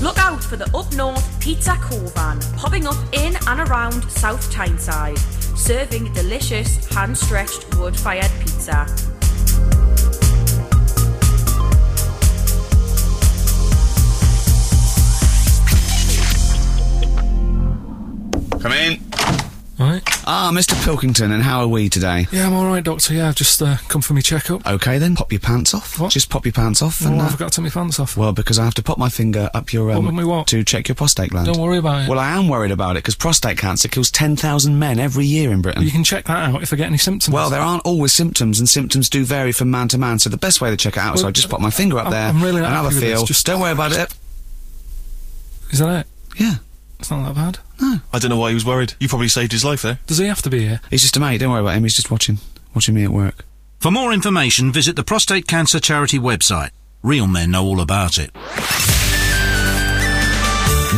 Look out for the Up North Pizza Covan, popping up in and around South Tyneside, serving delicious hand stretched wood fired pizza. Come in. Right. Ah, Mr. Pilkington, and how are we today? Yeah, I'm all right, Doctor. Yeah, I've just uh, come for my checkup. Okay, then pop your pants off. What? Just pop your pants off. Well, and, uh, I've got to take my pants off. well, because I have to pop my finger up your um, What, me what? to check your prostate gland. Don't worry about it. Well, I am worried about it because prostate cancer kills ten thousand men every year in Britain. You can check that out if I get any symptoms. Well, there aren't always symptoms, and symptoms do vary from man to man. So the best way to check it out is I just pop my finger up I'm- there I'm really and have a feel. just- Don't worry about it. Is that it? Yeah. It's not that bad. I don't know why he was worried. You probably saved his life there. Does he have to be here? He's just a mate. Don't worry about him. He's just watching, watching me at work. For more information, visit the Prostate Cancer Charity website. Real men know all about it.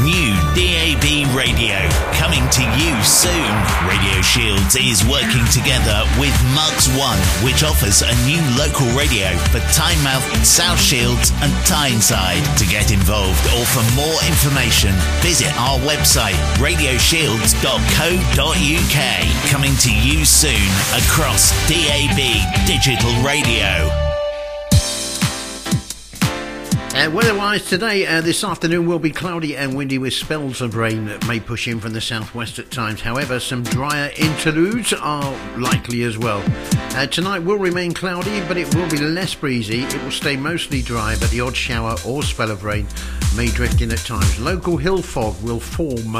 New DAB radio coming to you soon. Radio Shields is working together with Mugs One, which offers a new local radio for Tynemouth, South Shields, and Tyneside. To get involved or for more information, visit our website radioshields.co.uk. Coming to you soon across DAB digital radio. Uh, weather-wise today, uh, this afternoon will be cloudy and windy with spells of rain that may push in from the southwest at times. However, some drier interludes are likely as well. Uh, tonight will remain cloudy, but it will be less breezy. It will stay mostly dry, but the odd shower or spell of rain may drift in at times. Local hill fog will form.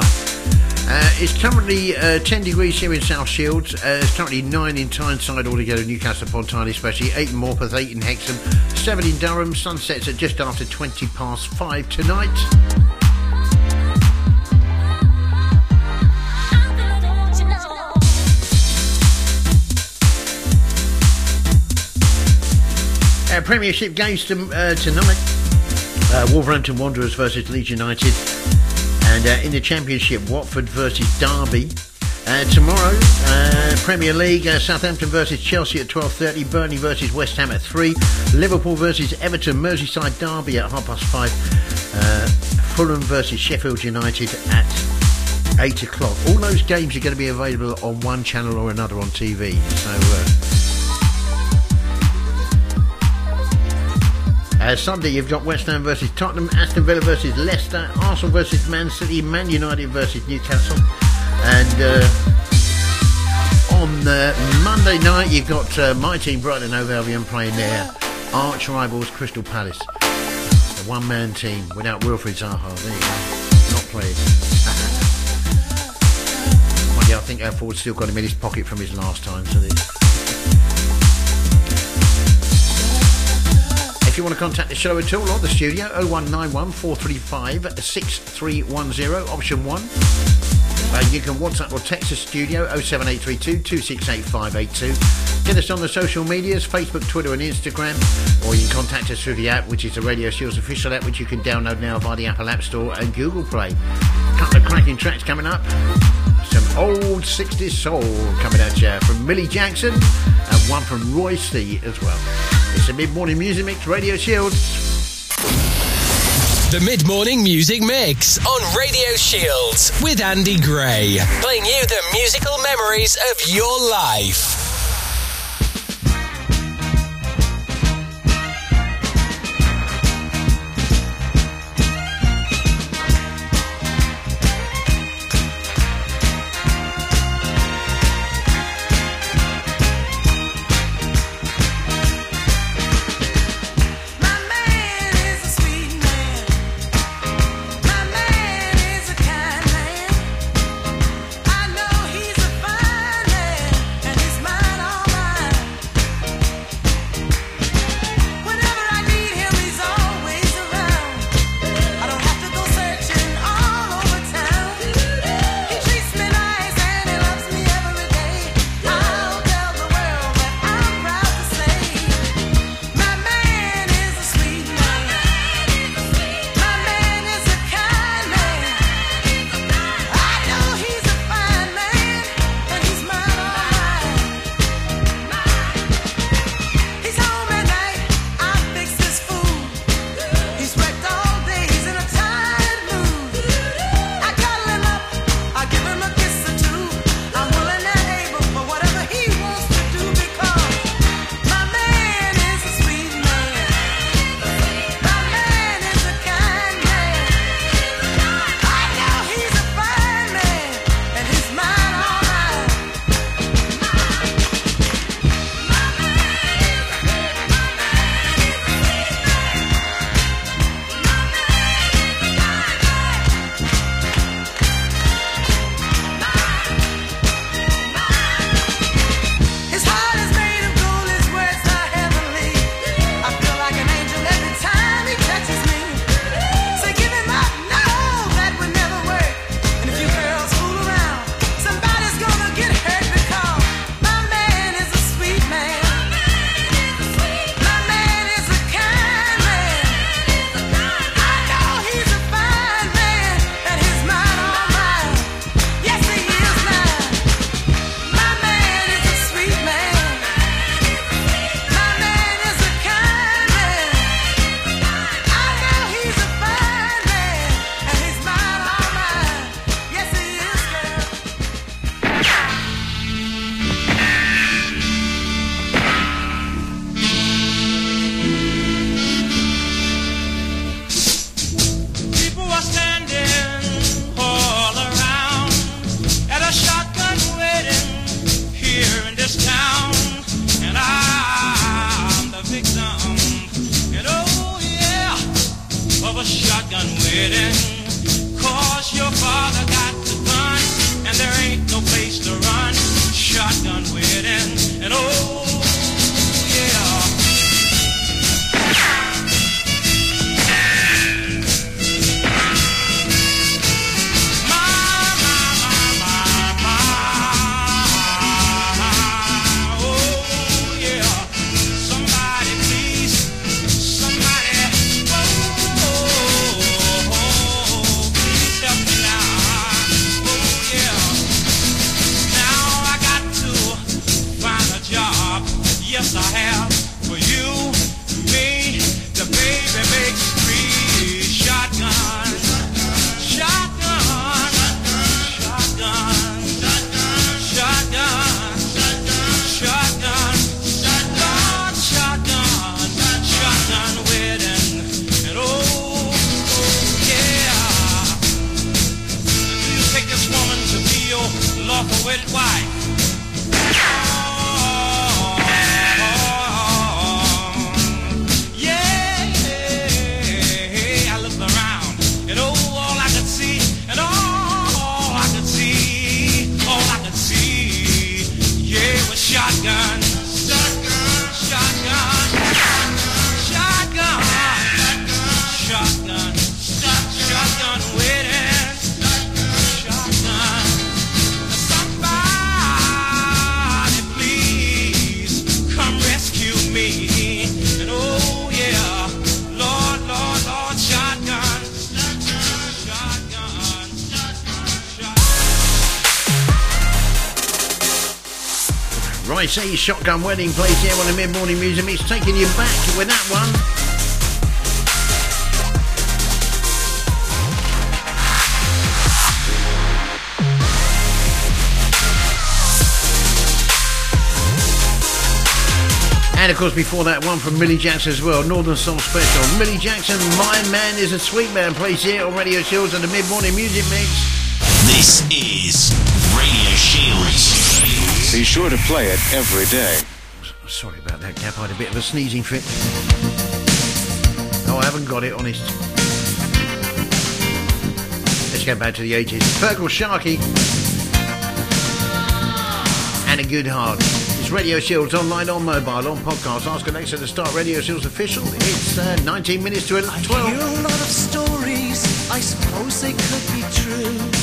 Uh, it's currently uh, 10 degrees here in South Shields. Uh, it's currently 9 in Tyneside altogether, Newcastle upon Tyne especially, 8 in Morpeth, 8 in Hexham, 7 in Durham. Sunsets at just after 20 past 5 tonight. Uh, Premiership games to, uh, tonight. Uh, Wolverhampton Wanderers versus Leeds United. And uh, in the Championship, Watford versus Derby. Uh, tomorrow, uh, Premier League, uh, Southampton versus Chelsea at 12.30, Burnley versus West Ham at 3, Liverpool versus Everton, Merseyside Derby at half past 5, uh, Fulham versus Sheffield United at 8 o'clock. All those games are going to be available on one channel or another on TV. So, uh, Sunday, you've got West Ham versus Tottenham, Aston Villa versus Leicester, Arsenal versus Man City, Man United versus Newcastle. And uh, on uh, Monday night, you've got uh, my team, Brighton Hove Albion, playing their arch rivals, Crystal Palace. A one man team without Wilfried Zaha. There you go. Not playing. Mind you, I think our forward's still got him in his pocket from his last time. So If you want to contact the show at all or the studio, 0191 435 6310, option 1. Uh, you can WhatsApp or text the studio 07832 268 582. Get us on the social medias Facebook, Twitter, and Instagram, or you can contact us through the app, which is the Radio Shields official app, which you can download now via the Apple App Store and Google Play. A couple of cracking tracks coming up. Some old 60s soul coming at you from Millie Jackson and one from Roy C as well. It's a mid morning music mix, Radio Shield. The mid morning music mix on Radio Shields with Andy Gray. Playing you the musical memories of your life. Shotgun Wedding plays here on the Mid Morning Music Mix, taking you back with that one. And of course, before that one from Millie Jackson as well, Northern Soul Special. Millie Jackson, My Man is a Sweet Man, plays here on Radio Shields and the Mid Morning Music Mix. This is Radio Shields. Be sure to play it every day. Sorry about that, Cap. I had a bit of a sneezing fit. No, I haven't got it, honest. Let's go back to the 80s. Feargal Sharkey. And a good heart. It's Radio Shields online, on mobile, on podcast. Ask Alexa to start Radio Shields official. It's uh, 19 minutes to 12. hear a lot of stories, I suppose they could be true.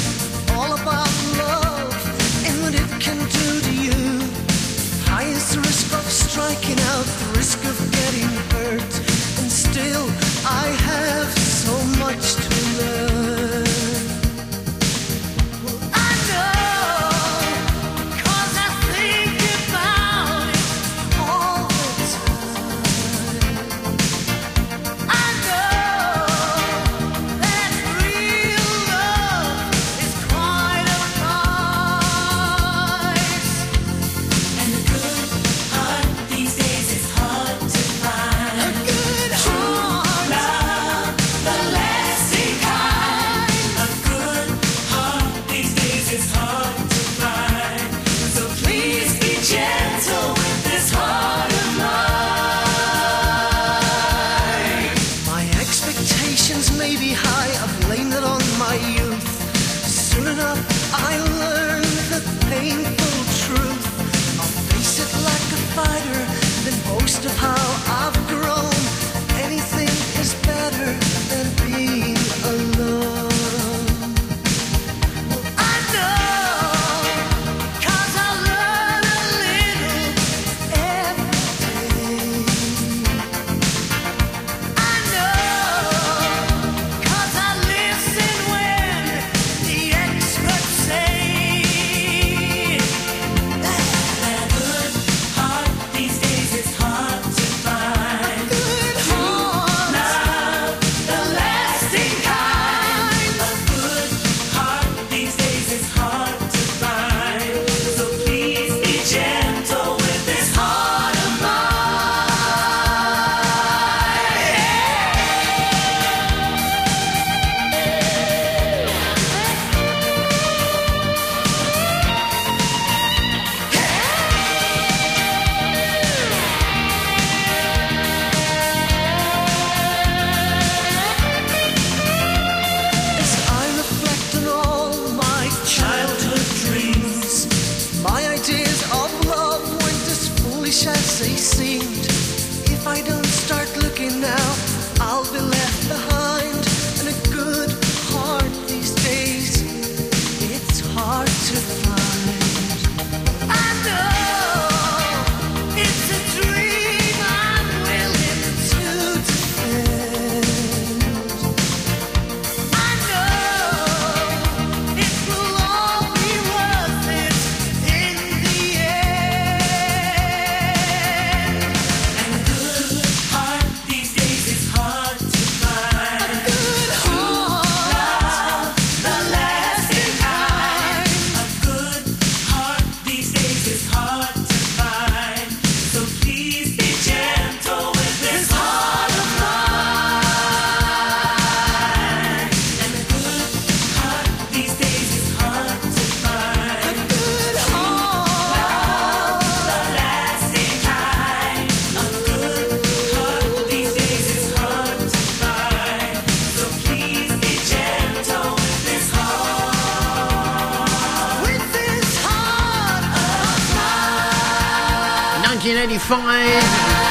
7.25.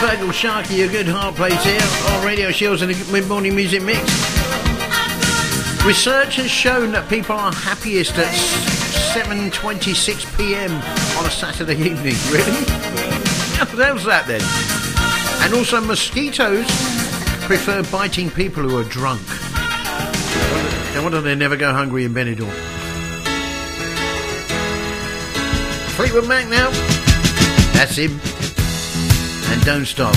Feargal Sharkey, a good heart place here on Radio Shields and the mid morning music mix. Research has shown that people are happiest at 7.26 pm on a Saturday evening. Really? How the hell's that then? And also, mosquitoes prefer biting people who are drunk. No wonder they never go hungry in Benidorm. Fleetwood Mac now. That's him. Don't stop.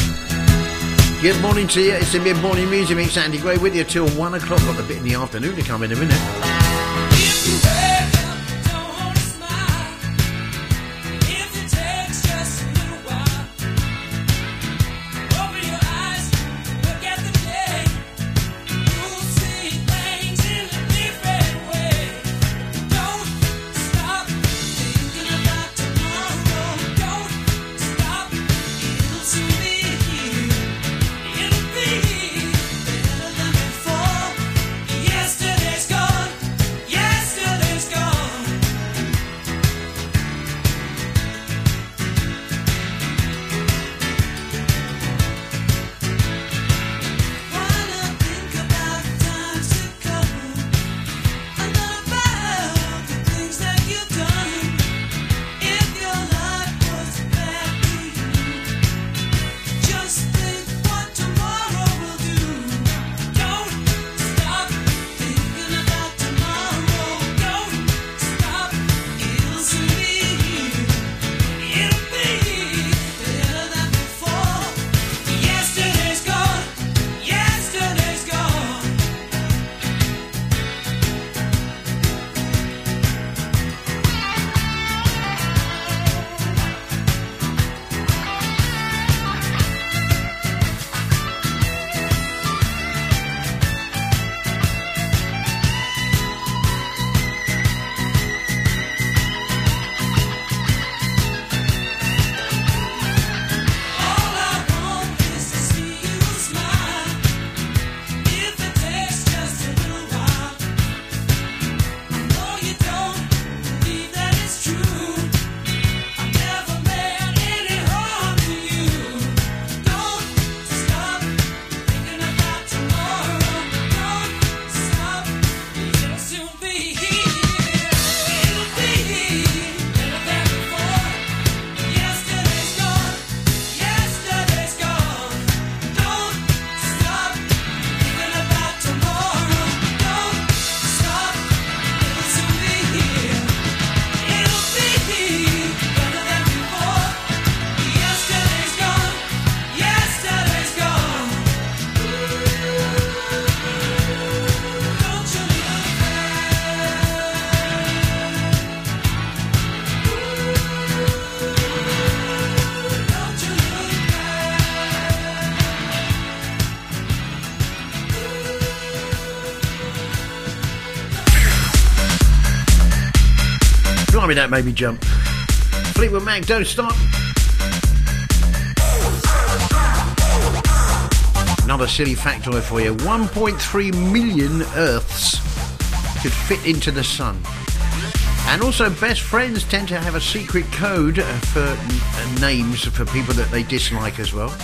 Good morning to you. It's the mid morning music mix. Andy Gray with you till one o'clock. Got a bit in the afternoon to come in a minute. That made me jump. Fleetwood Mac, don't stop. Another silly factoid for you 1.3 million Earths could fit into the sun. And also, best friends tend to have a secret code for names for people that they dislike as well.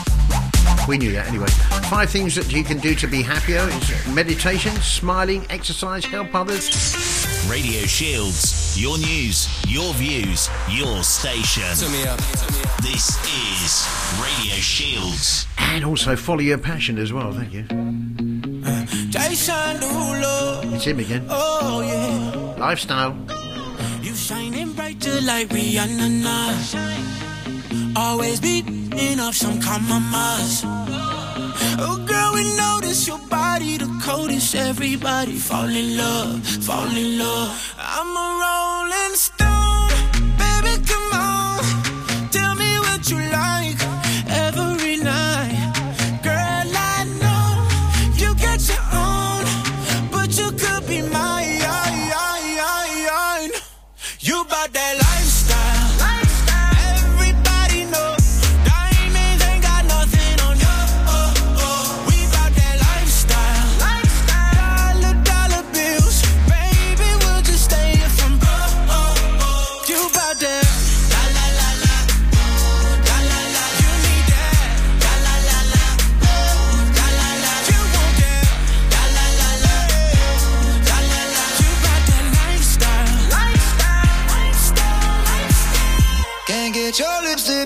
We knew that anyway. Five things that you can do to be happier is meditation, smiling, exercise, help others. Radio Shields. Your news, your views, your station. This is Radio Shields. And also follow your passion as well, thank you. Uh, Jason Derulo. It's him again. Oh yeah. Lifestyle. You shining brighter like Rihanna now. Always beating up some compromise. Oh we notice your body the coldest. Everybody fall in love, fall in love. I'm a rolling stone,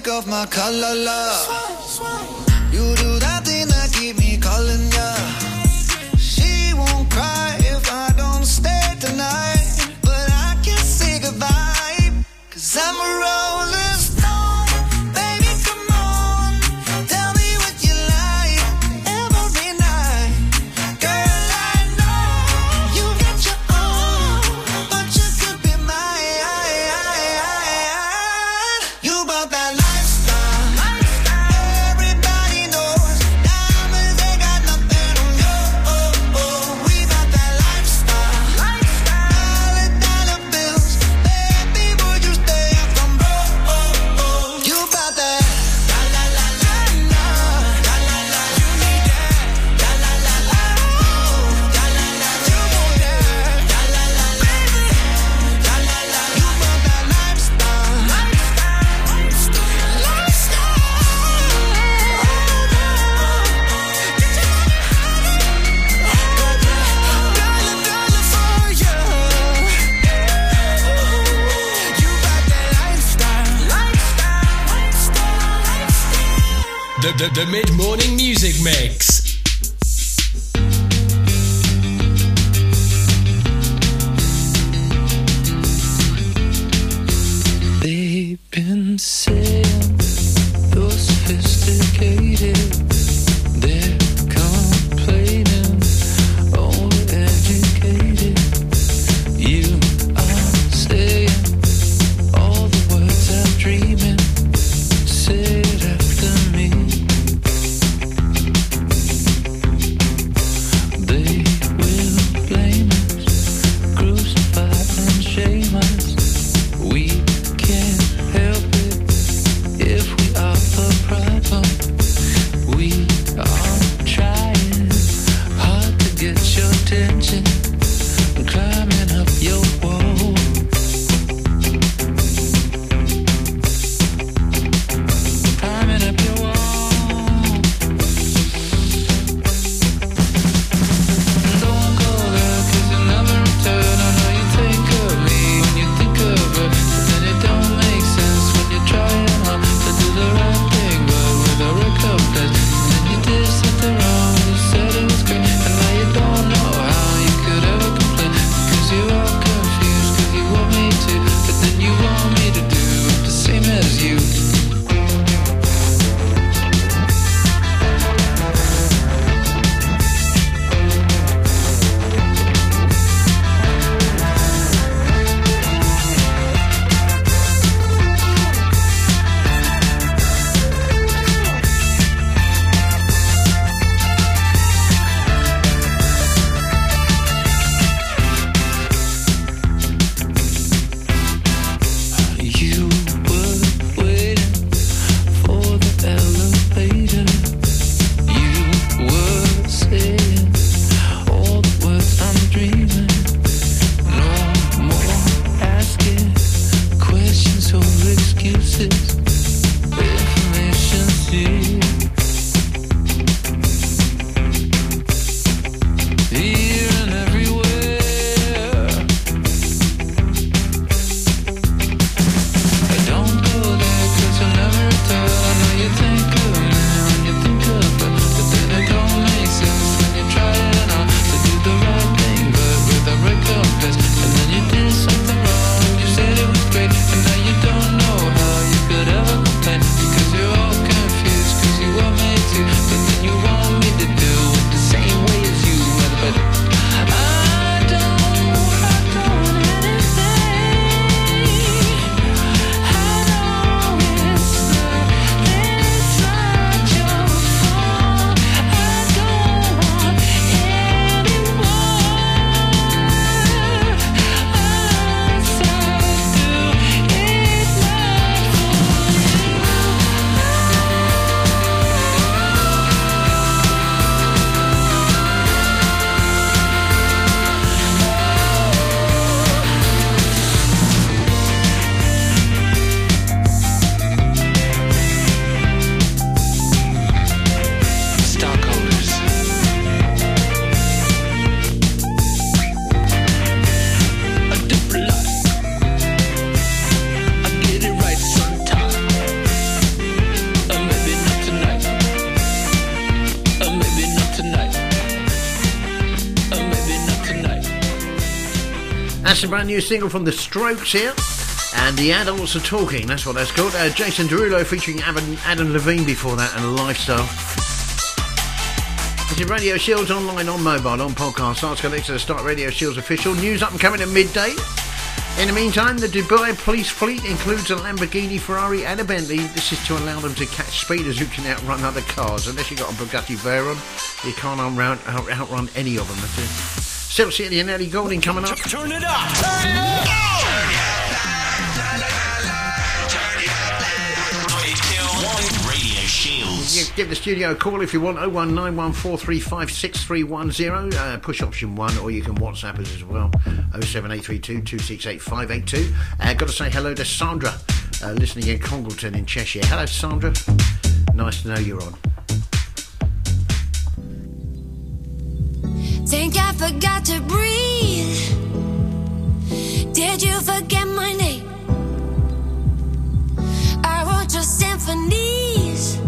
of my color love. The, mid morning music mix. New single from The Strokes here. And the adults are talking, that's what that's called. Uh, Jason Derulo featuring Adam, Adam Levine before that and Lifestyle. This is Radio Shields online, on mobile, on podcast. Ask Alexa to start Radio Shields official. News up and coming at midday. In the meantime, the Dubai police fleet includes a Lamborghini, Ferrari, and a Bentley. This is to allow them to catch speeders who can outrun other cars. Unless you've got a Bugatti Veyron, you can't outrun, outrun any of them. That's it. Silk City and Ellie Goulding coming up. Turn it up. Radio Shields. You give the studio a call if you want 01914356310 uh, push option 1 or you can WhatsApp us as well 07832 268 582 uh, got to say hello to Sandra uh, listening in Congleton in Cheshire hello Sandra nice to know you're on Think I forgot to breathe. Did you forget my name? I wrote your symphonies.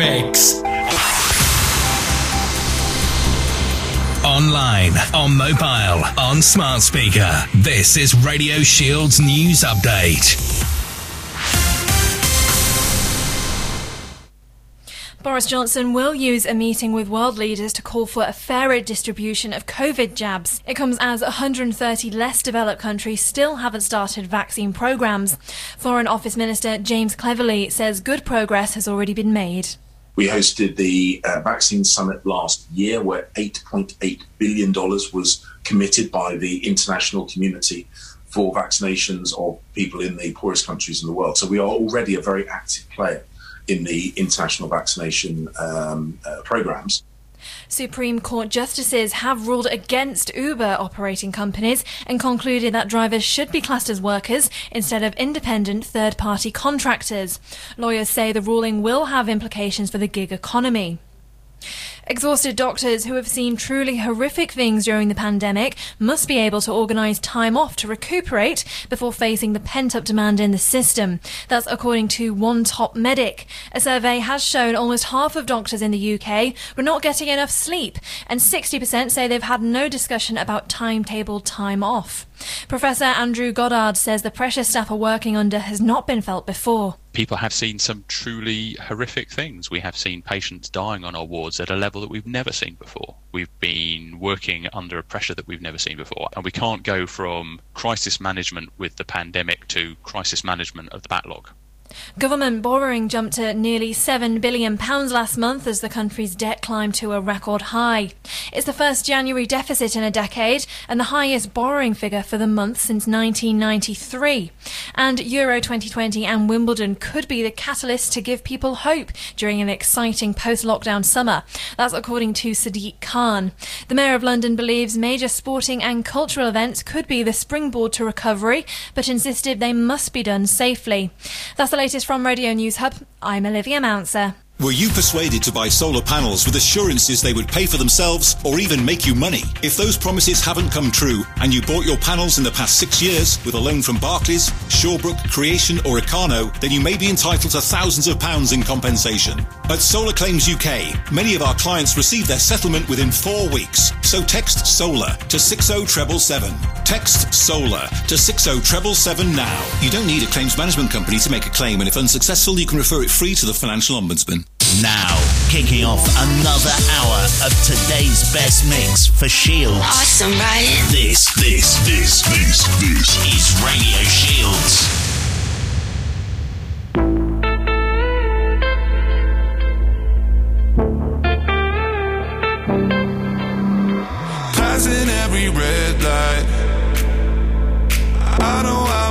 Mix. Online, on mobile, on smart speaker. This is Radio Shield's news update. Boris Johnson will use a meeting with world leaders to call for a fairer distribution of COVID jabs. It comes as 130 less developed countries still haven't started vaccine programs. Foreign Office Minister James Cleverly says good progress has already been made. We hosted the uh, vaccine summit last year where $8.8 billion was committed by the international community for vaccinations of people in the poorest countries in the world. So we are already a very active player in the international vaccination um, uh, programs. Supreme Court justices have ruled against Uber operating companies and concluded that drivers should be classed as workers instead of independent third party contractors. Lawyers say the ruling will have implications for the gig economy. Exhausted doctors who have seen truly horrific things during the pandemic must be able to organise time off to recuperate before facing the pent up demand in the system. That's according to One Top Medic. A survey has shown almost half of doctors in the UK were not getting enough sleep, and 60% say they've had no discussion about timetable time off. Professor Andrew Goddard says the pressure staff are working under has not been felt before. People have seen some truly horrific things. We have seen patients dying on our wards at a level that we've never seen before. We've been working under a pressure that we've never seen before. And we can't go from crisis management with the pandemic to crisis management of the backlog. Government borrowing jumped to nearly £7 billion last month as the country's debt climbed to a record high. It's the first January deficit in a decade and the highest borrowing figure for the month since 1993. And Euro 2020 and Wimbledon could be the catalyst to give people hope during an exciting post lockdown summer. That's according to Sadiq Khan. The Mayor of London believes major sporting and cultural events could be the springboard to recovery, but insisted they must be done safely. That's latest from Radio News Hub. I'm Olivia Mouncer. Were you persuaded to buy solar panels with assurances they would pay for themselves or even make you money? If those promises haven't come true and you bought your panels in the past six years with a loan from Barclays, Shawbrook, Creation or Ikano, then you may be entitled to thousands of pounds in compensation. At Solar Claims UK, many of our clients receive their settlement within four weeks. So text SOLAR to 60777. Text SOLAR to 60777 now. You don't need a claims management company to make a claim and if unsuccessful you can refer it free to the Financial Ombudsman. Now, kicking off another hour of today's best mix for Shields. Awesome, right? This, this, this, this, this is Radio Shields. Passing every red light. I know I'm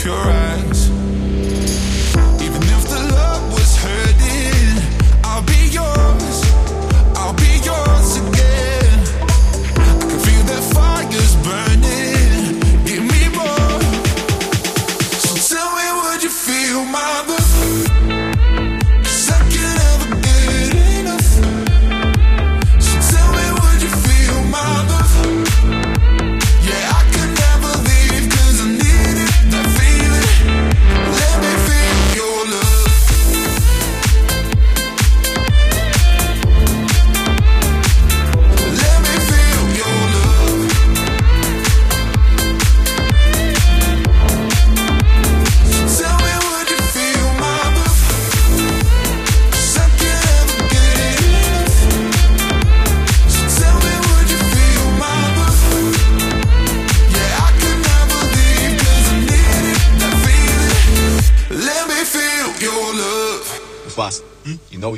if you're right.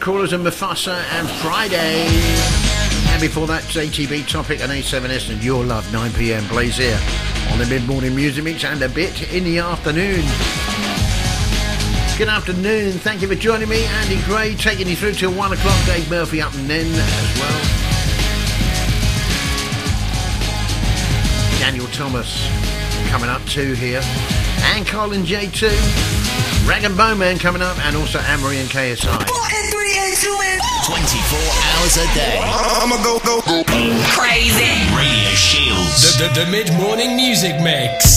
Nightcrawlers and Mufasa and Friday. And before that, ATB Topic and A7S and Your Love, 9pm, Blaze here on the mid-morning music mix and a bit in the afternoon. Good afternoon, thank you for joining me. Andy Gray taking you through till 1 o'clock, Dave Murphy up and then as well. Daniel Thomas coming up too here. And Colin J2. Rag'n'Bone Man coming up, and also Anne-Marie and KSI. 24 hours a day. I'ma go, go, go. Crazy. Radio Shields. The, the, the mid morning music mix.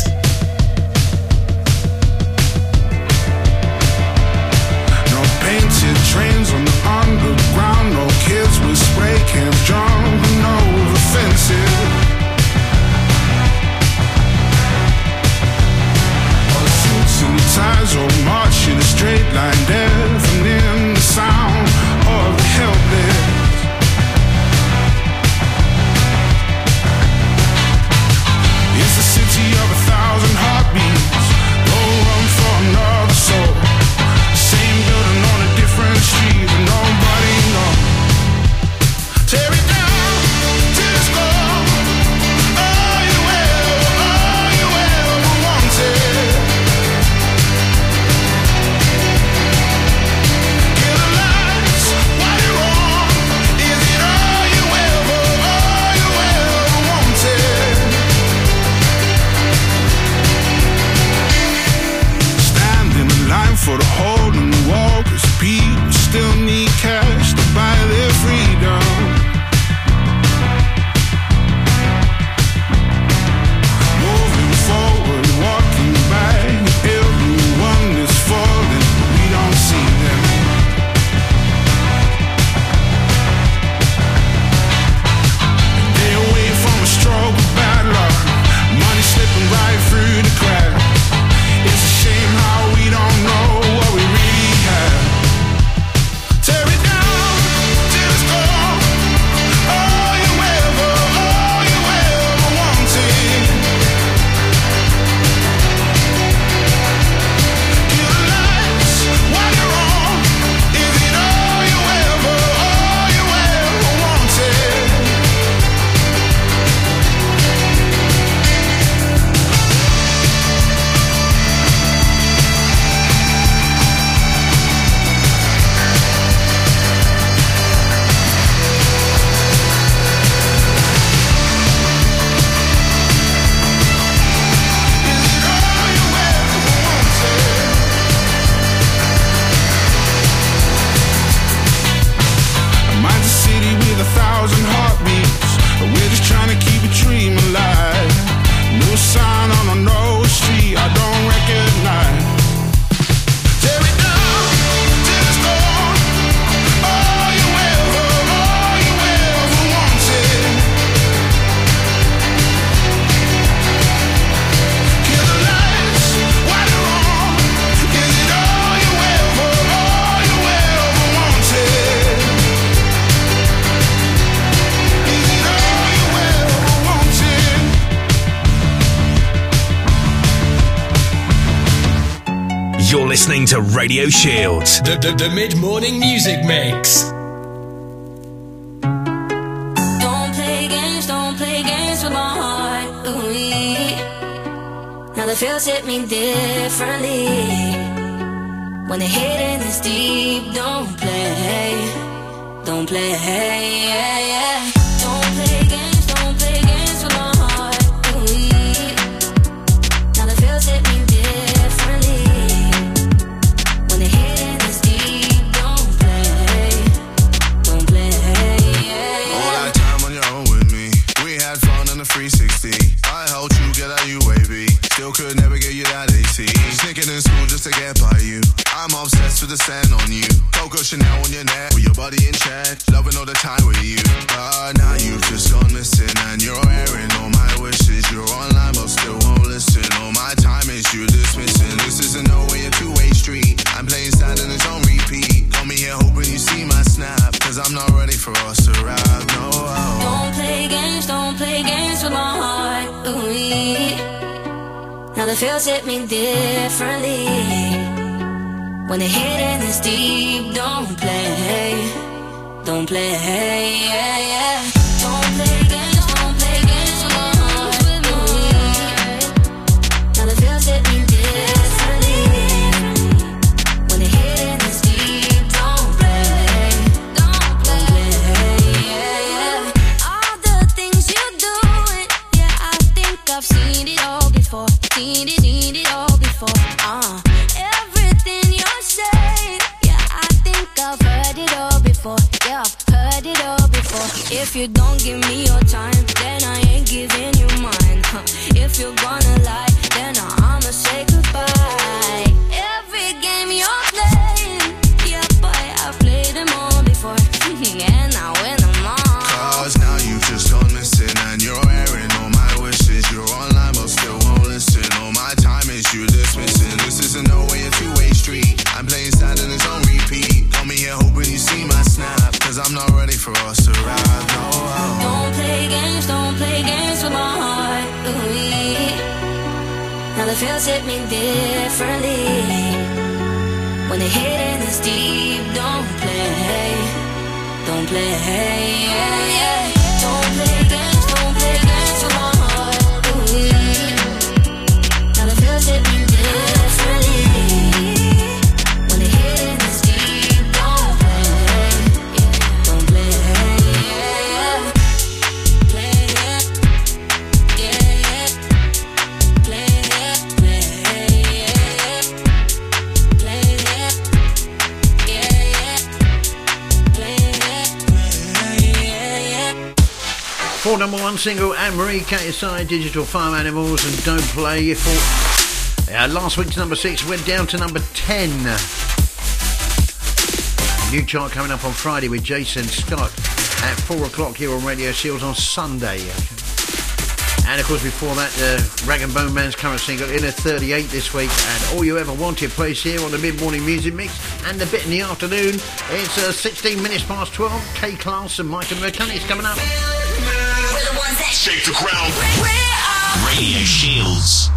Radio Shields. The, the, the mid morning music mix. Now the feels hit me differently when they hit it. digital farm animals and don't play. For uh, last week's number six went down to number 10 new chart coming up on friday with jason scott at four o'clock here on radio shields on sunday. And of course before that uh, rag and bone man's current single inner 38 this week. And all you ever wanted plays here on the mid-morning music mix and a bit in the afternoon. It's uh, 16 minutes past 12 K-Klass and mike and is coming up. Shake the ground cranial shields.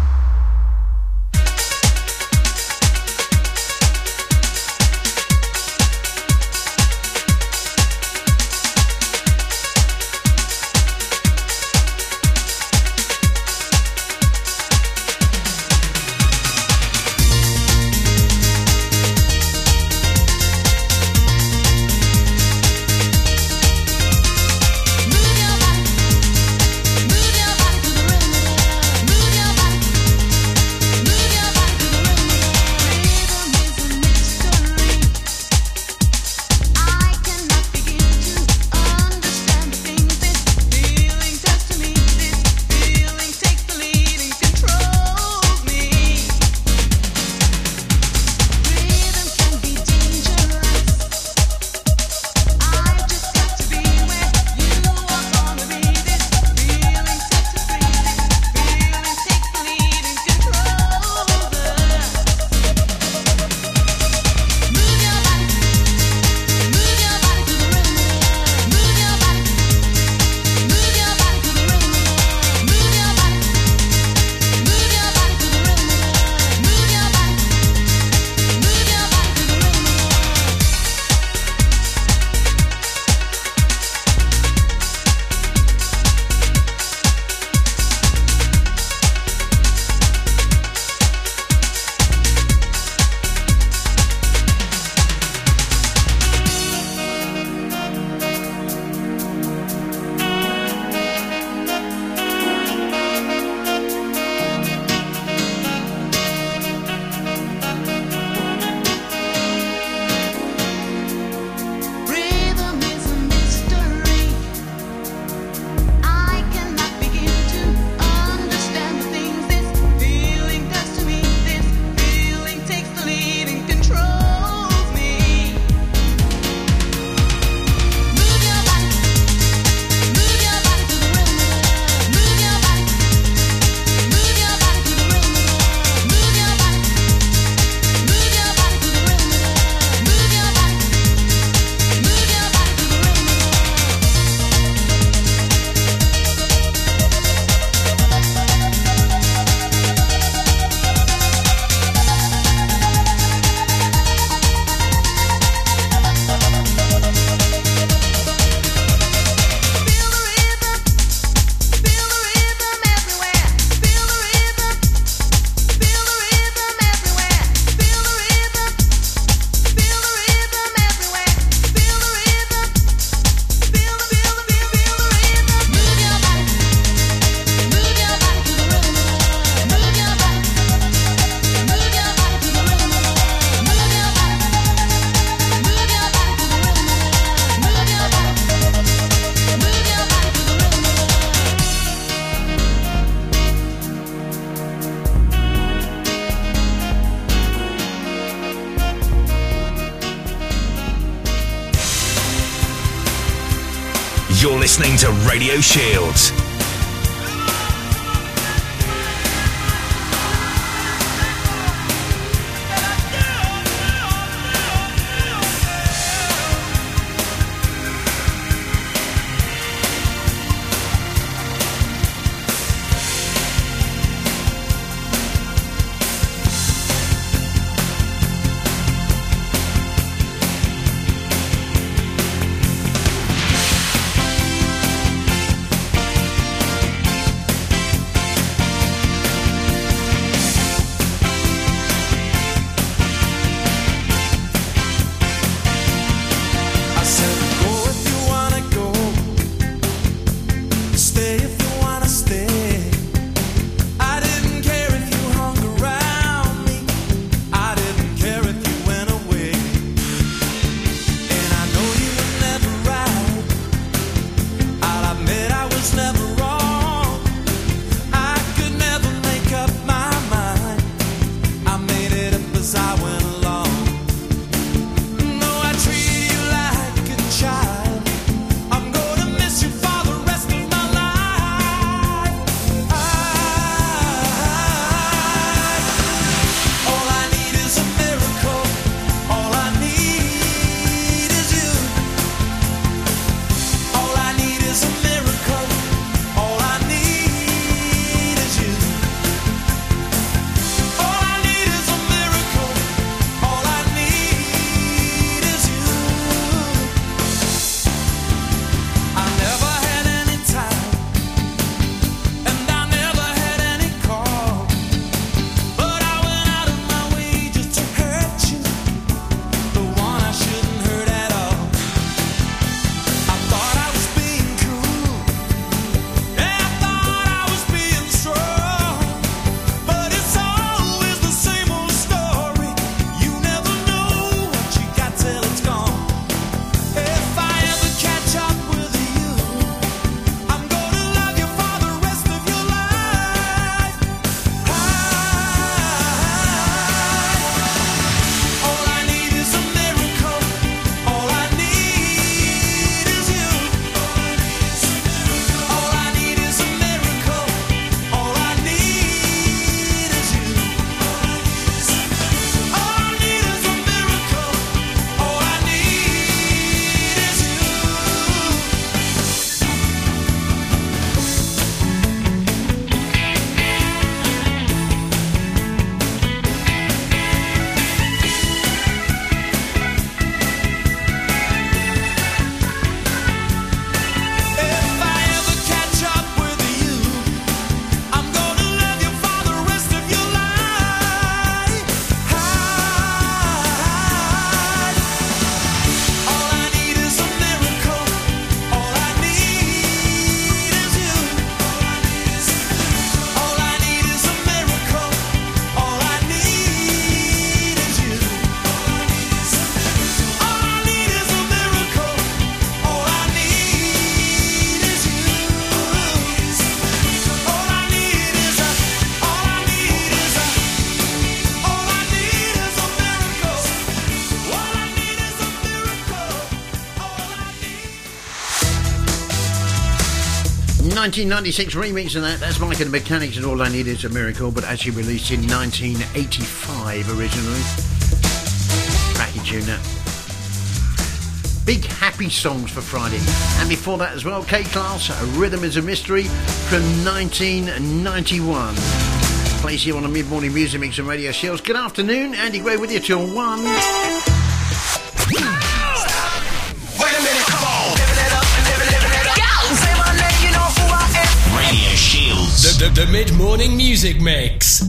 Radio Shield. 1996 remix of that. That's Mike and the Mechanics and All I Need Is a Miracle, but actually released in 1985 originally. Cracky tune. Big happy songs for Friday. And before that as well, K-Klass, Rhythm is a Mystery from 1991. Place here on the Mid Morning Music Mix and Radio Shows. Good afternoon, Andy Gray with you till 1. Morning Music Mix.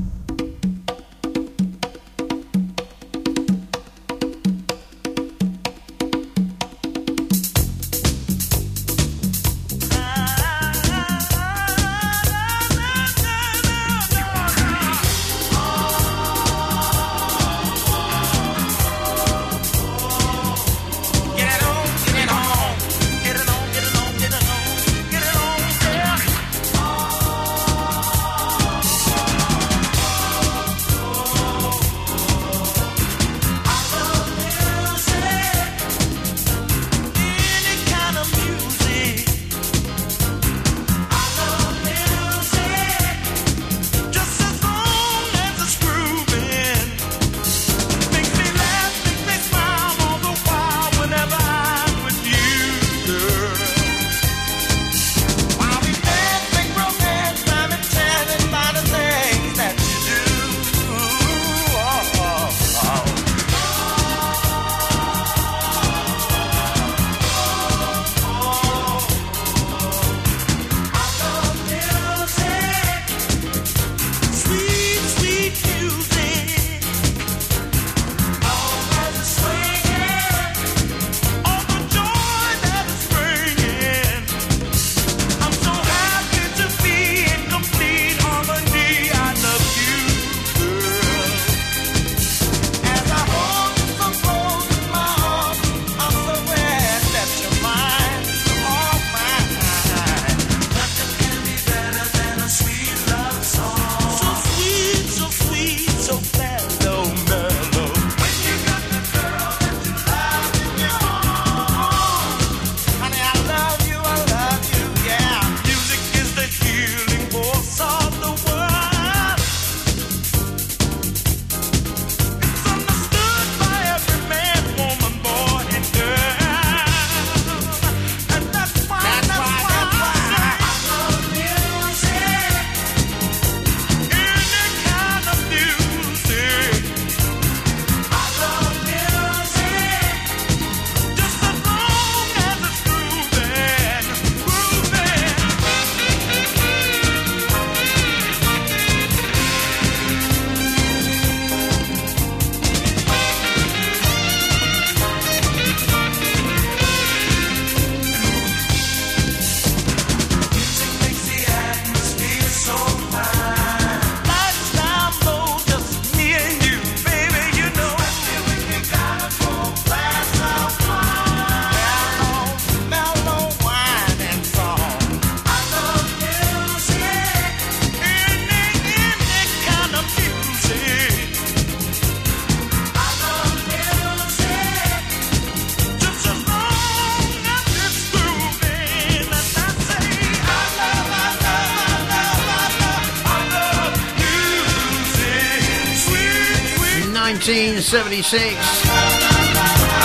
1976.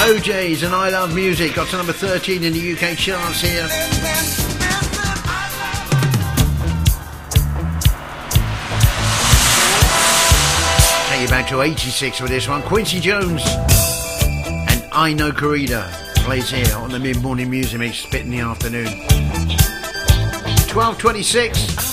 O'Jays and I Love Music got to number 13 in the UK charts here. Take you back to 86 with this one. Quincy Jones and Ai No Corrida plays here on the mid morning music mix, spit in the afternoon. 1226.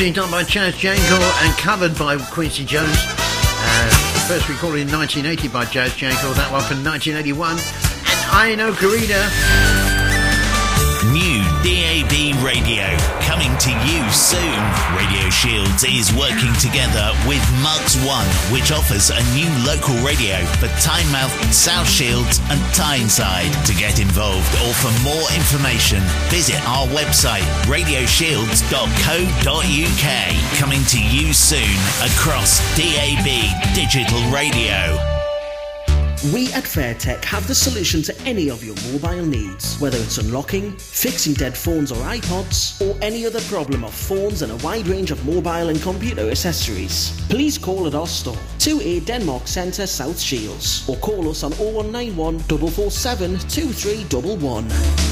Originally done by Chaz Jankel and covered by Quincy Jones. Uh, first recorded in 1980 by Chaz Jankel, that one from 1981. And Ai No Corrida. New DAB radio coming to you soon. Radio Shields is working together with Mugs One, which offers a new local radio for Tynemouth, South Shields, and Tyneside. To get involved or for more information, visit our website radioshields.co.uk. Coming to you soon across DAB Digital Radio. We at Fairtech have the solution to any of your mobile needs, whether it's unlocking, fixing dead phones or iPods, or any other problem of phones and a wide range of mobile and computer accessories. Please call at our store, 2A Denmark Centre, South Shields, or call us on 0191 447 2311.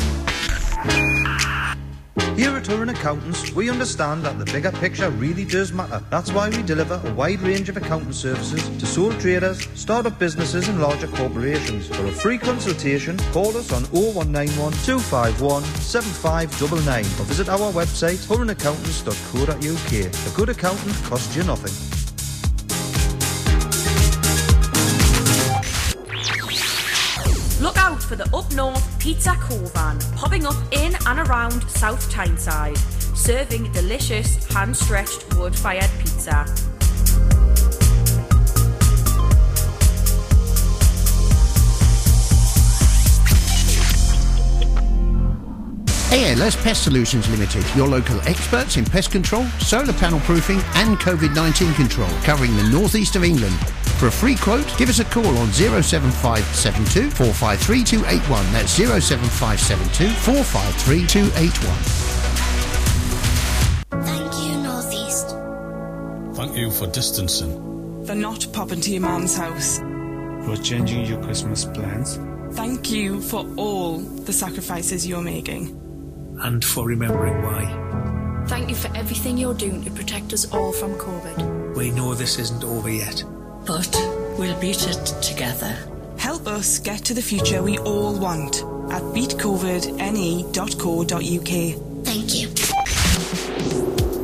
Accountants, we understand that the bigger picture really does matter. That's why we deliver a wide range of accounting services to sole traders, start-up businesses and larger corporations. For a free consultation, call us on 0191 251 7599 or visit our website huronaccountants.co.uk. A good accountant costs you nothing. Look out for the Up North Pizza Covan, popping up in and around South Tyneside, serving delicious hand-stretched wood-fired pizza. ALS Pest Solutions Limited, your local experts in pest control, solar panel proofing and COVID-19 control, covering the northeast of England. For a free quote, give us a call on 07572 453 281. That's 07572 453 281. Thank you, Northeast. Thank you for distancing. for not popping to your mum's house. For changing your Christmas plans. Thank you for all the sacrifices you're making. And for remembering why. Thank you for everything you're doing to protect us all from COVID. We know this isn't over yet. But we'll beat it together. Help us get to the future we all want at beatcovidne.co.uk. Thank you.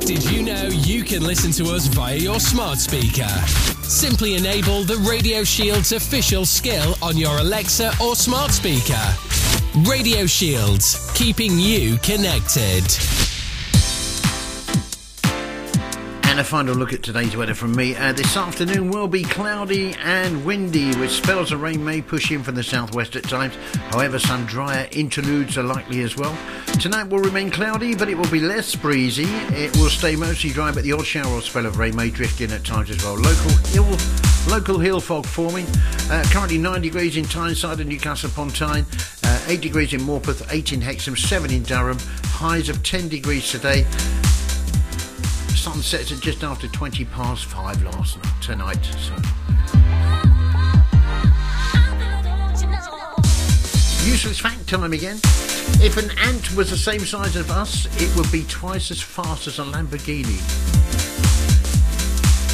Did you know you can listen to us via your smart speaker? Simply enable the Radio Shield's official skill on your Alexa or smart speaker. Radio Shields, keeping you connected. And a final look at today's weather from me. Uh, this afternoon will be cloudy and windy, with spells of rain may push in from the southwest at times. However, some drier interludes are likely as well. Tonight will remain cloudy, but it will be less breezy. It will stay mostly dry, but the odd shower or spell of rain may drift in at times as well. Local hill, local hill fog forming. Uh, currently 9 degrees in Tyneside and Newcastle upon Tyne. Uh, 8 degrees in Morpeth, 8 in Hexham, 7 in Durham. Highs of 10 degrees today sun sets at just after 20 past 5 last night, tonight. So. Useless fact time again. If an ant was the same size as us, it would be twice as fast as a Lamborghini.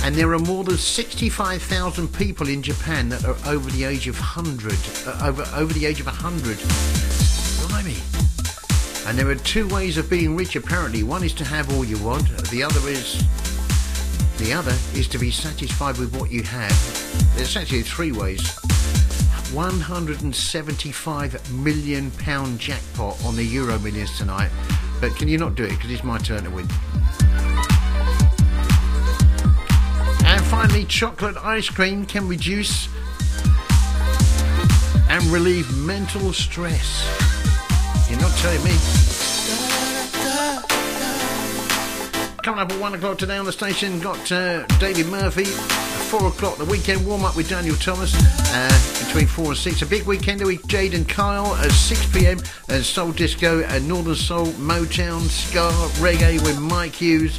And there are more than 65,000 people in Japan that are over the age of 100. Uh, over, over the age of 100. Blimey. And there are two ways of being rich apparently. One is to have all you want, the other is the other is to be satisfied with what you have. There's actually three ways. 175 million pound jackpot on the Euro Millions tonight. But can you not do it because it's my turn to win? Finally, chocolate ice cream can reduce and relieve mental stress. You're not telling me. Coming up at one o'clock today on the station, got uh, David Murphy. Four o'clock, the weekend warm up with Daniel Thomas. Uh, between four and six, a big weekend with Jade and Kyle at 6 p.m. And Soul Disco and Northern Soul, Motown, Ska, Reggae with Mike Hughes.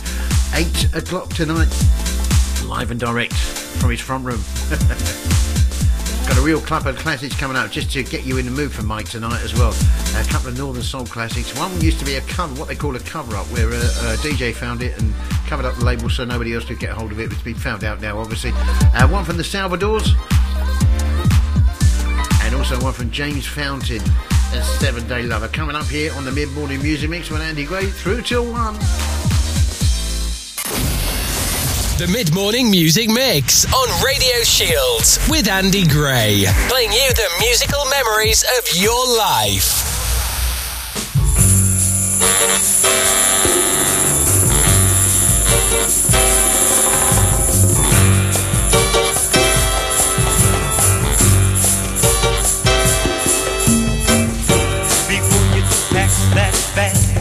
Eight o'clock tonight, live and direct from his front room. Got a real club of classics coming out just to get you in the mood for Mike tonight as well. A couple of Northern Soul classics. One used to be a cover, what they call a cover up, where a, a DJ found it and covered up the label so nobody else could get hold of it. It's been found out now, obviously. Uh, one from the Salvadors, and also one from James Fountain. A seven day lover coming up here on the mid morning music mix with Andy Gray through till one. The mid morning music mix on Radio Shields with Andy Gray, playing you the musical memories of your life. Before you pack that bag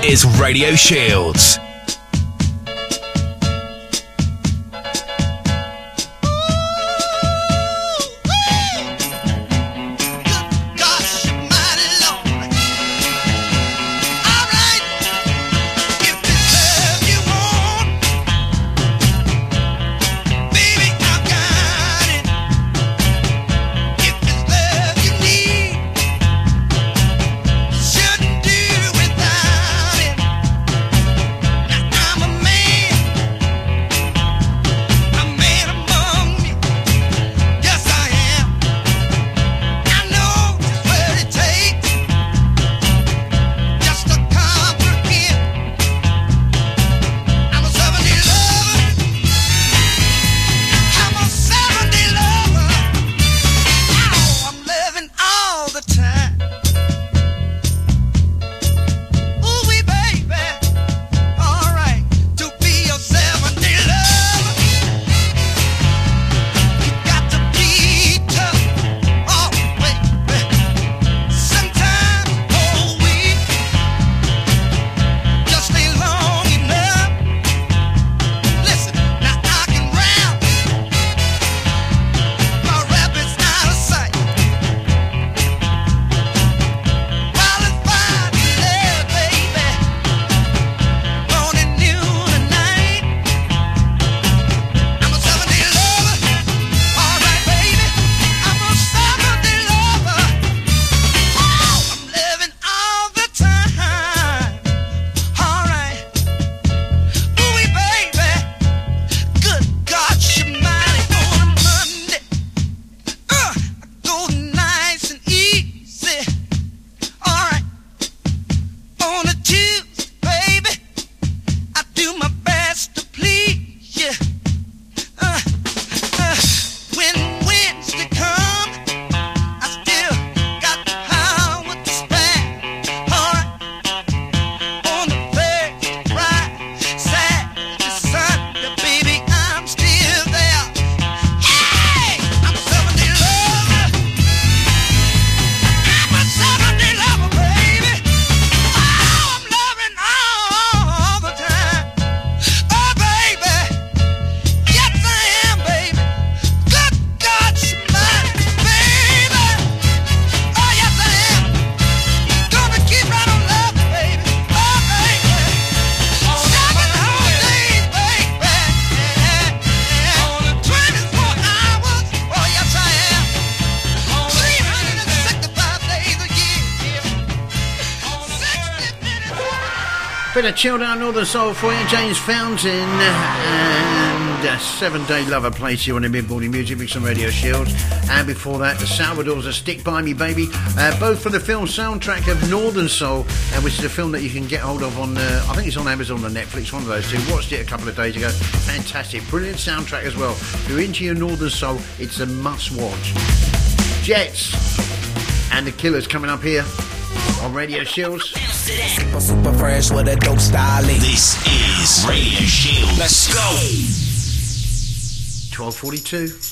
Is Radio Shields. Chilled out Northern Soul for you, James Fountain and uh, Seven Day Lover plays you on the mid morning music with some radio shields. And before that, the Salvadors A Stick By Me Baby, uh, both for the film soundtrack of Northern Soul, uh, which is a film that you can get hold of on, uh, I think it's on Amazon or Netflix, one of those two. Watched it a couple of days ago. Fantastic, brilliant soundtrack as well. If you're into your Northern Soul, it's a must watch. Jets and the Killers coming up here on Radio Shields. Super, super fresh with a dope style. This is Radio Shield. Let's go. 1242.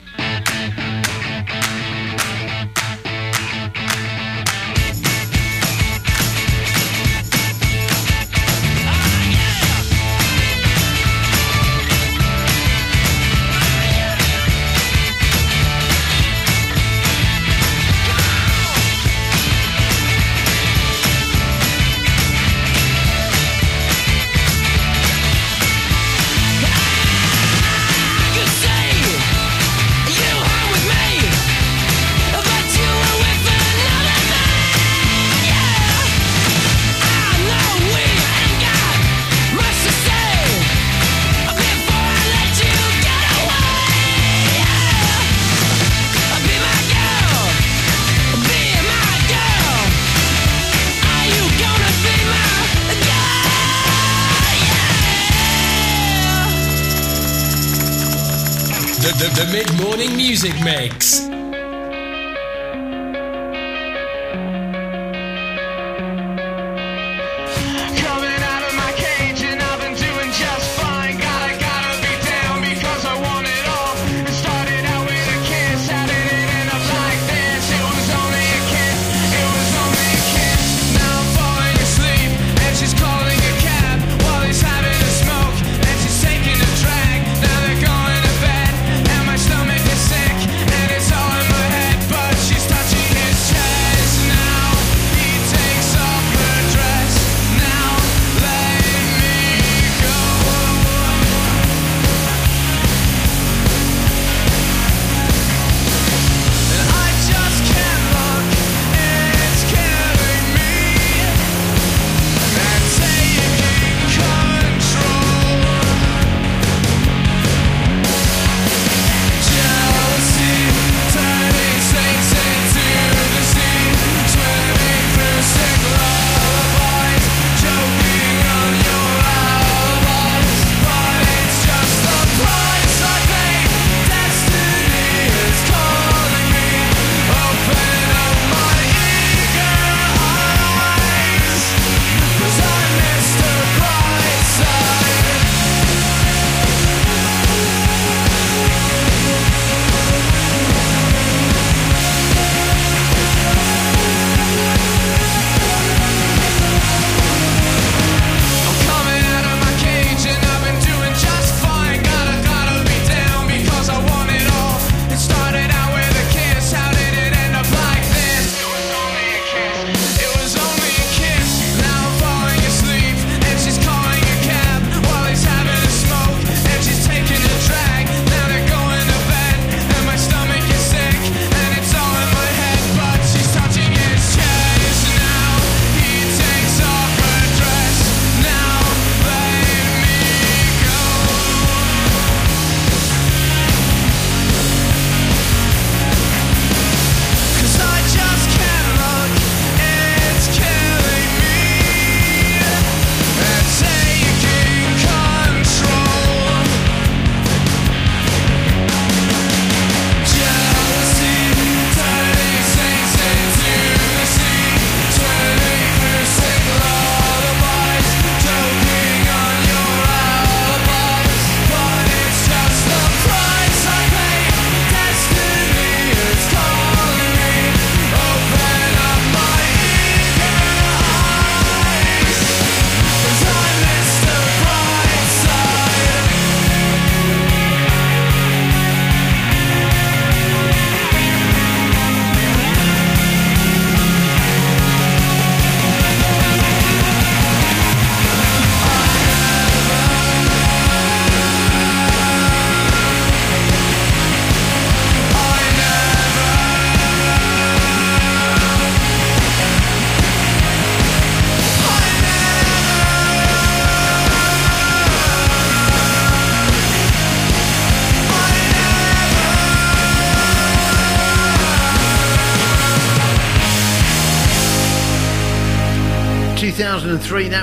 The, the, mid morning music mix.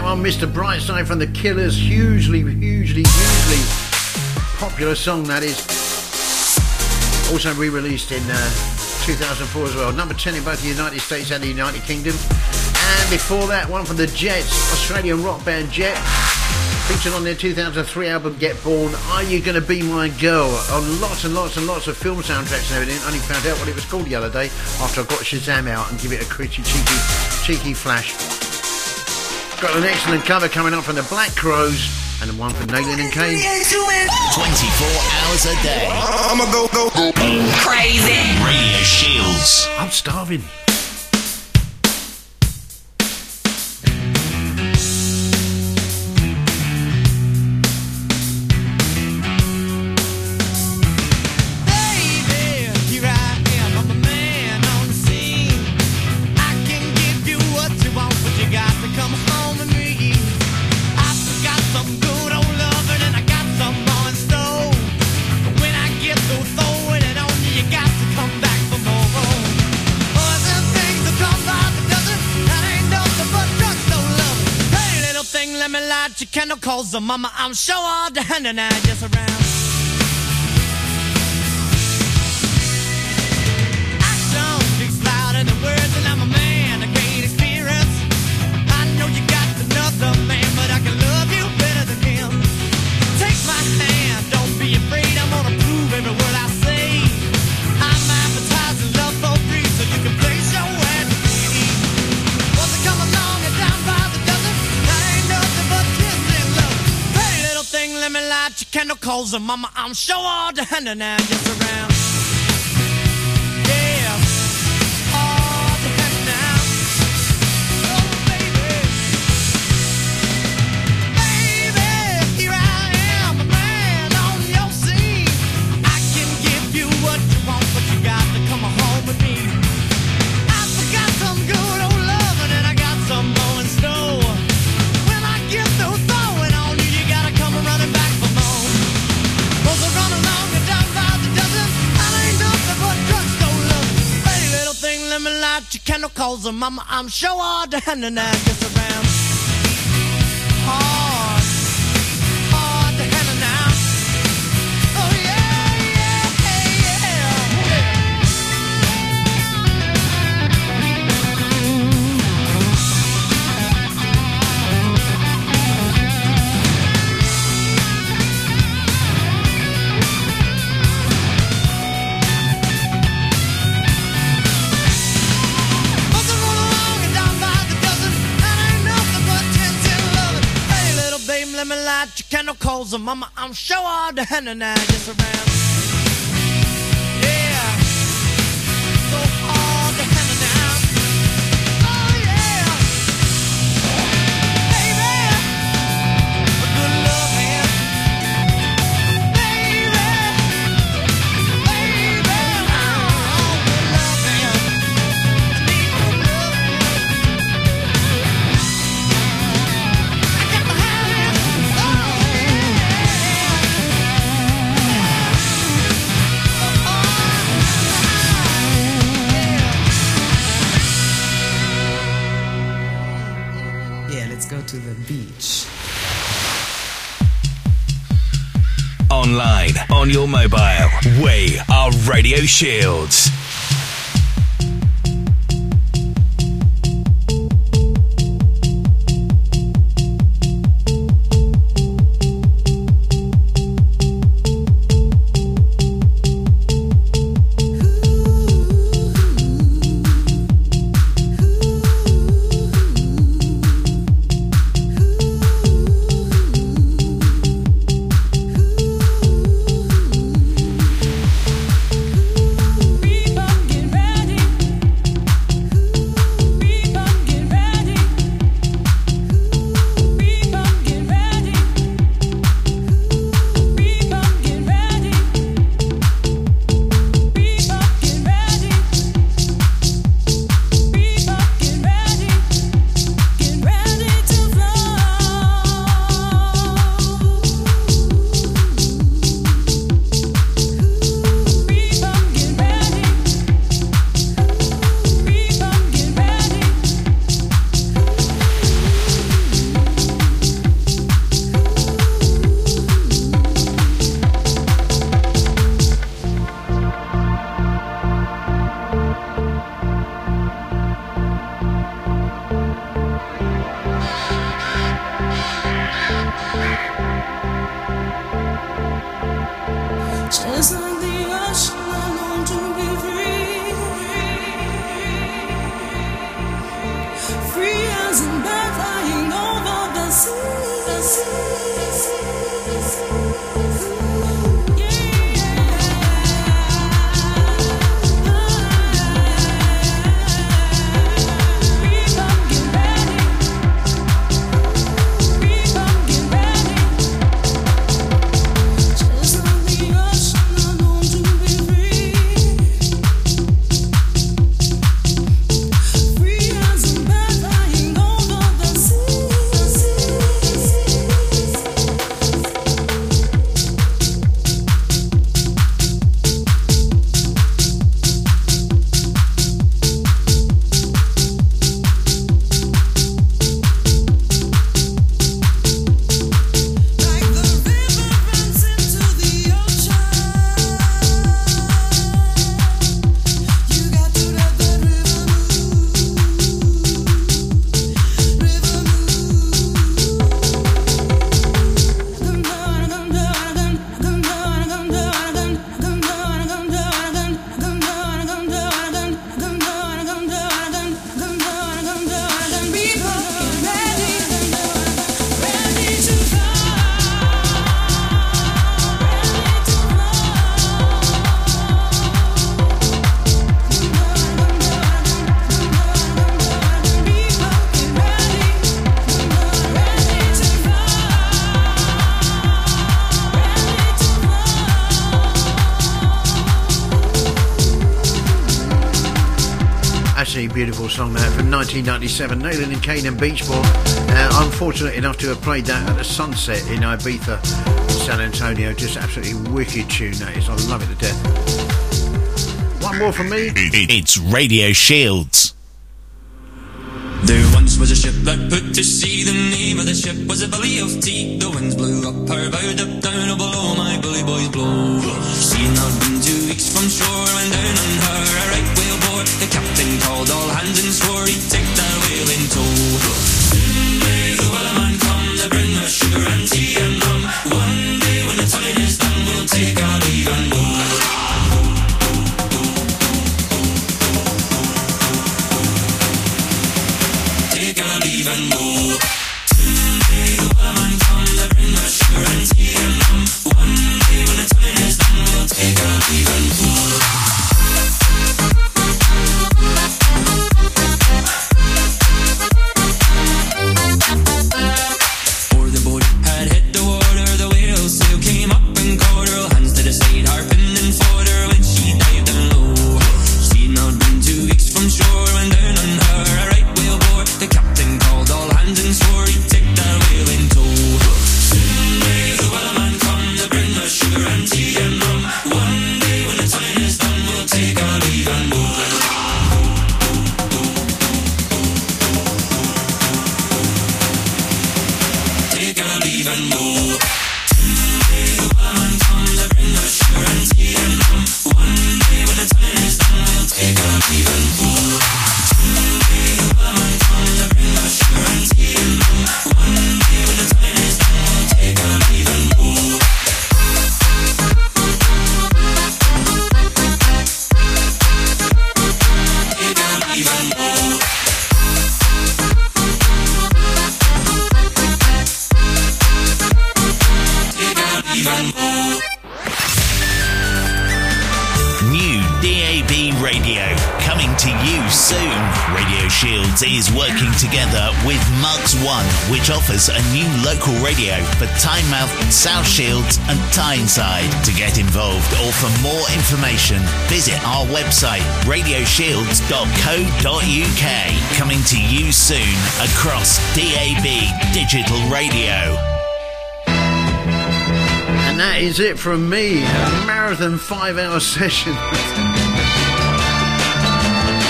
2003, that one, Mr. Brightside from The Killers. Hugely, hugely, hugely popular song, that is. Also re released in uh, 2004 as well. Number 10 in both the United States and the United Kingdom. And before that, one from the Jets, Australian rock band Jet. Featured on their 2003 album Get Born, Are You Gonna Be My Girl? On lots and lots and lots of film soundtracks and everything. I only found out what it was called the other day after I got Shazam out and give it a cheeky, cheeky flash. Got an excellent cover coming up from the Black Crowes and one from Nalin and Kane. 24 hours a day. I'ma go, go, go. Crazy. Radio Shields. I'm starving. Mama, I'm sure all and I just around. Cause mama, I'm sure all the hand and just around. Mama, I'm sure all hand and I just cause mama, I'm sure all the and I just around. On your mobile, we are Radio Shields. Song that from 1997. Nalin and Kane and Beachball. Uh, I'm fortunate enough to have played that at the Sunset in Ibiza, in San Antonio. Just absolutely wicked tune that is. I love it to death. One more from me. It's Radio Shields. There once was a ship that put to sea. radioshields.co.uk. Coming to you soon across DAB digital radio. And that is it from me. A marathon five hour session.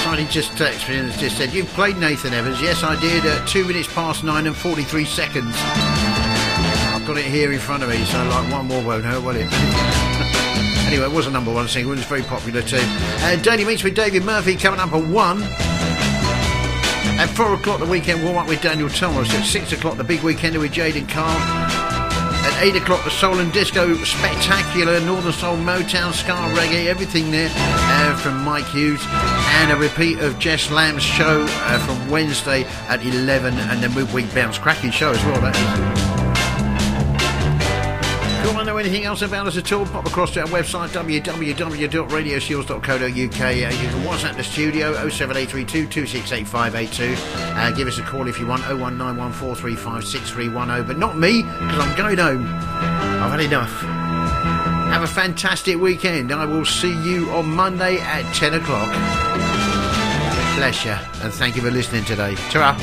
Somebody just texted me and just said, You've played Nathan Evans. Yes, I did at 2 minutes past 9 and 43 seconds. I've got it here in front of me, so like one more won't hurt, will it? anyway, it was a number one single. It was very popular too. Uh, Daily Meets with David Murphy coming up at 1. At 4 o'clock, the weekend warm up with Daniel Thomas. At 6 o'clock, the big weekend with Jaden Carl. At 8 o'clock, the Soul and Disco Spectacular, Northern Soul, Motown, Ska, Reggae, everything there uh, from Mike Hughes. And a repeat of Jess Lamb's show uh, from Wednesday at 11, and then midweek bounce. Cracking show as well, that is. Anything else about us at all, pop across to our website www.radioshields.co.uk. Uh, you can WhatsApp the studio 07832 268 uh, Give us a call if you want 01914356310. But not me, because I'm going home. I've had enough. Have a fantastic weekend. I will see you on Monday at 10 o'clock. Bless you, and thank you for listening today. ta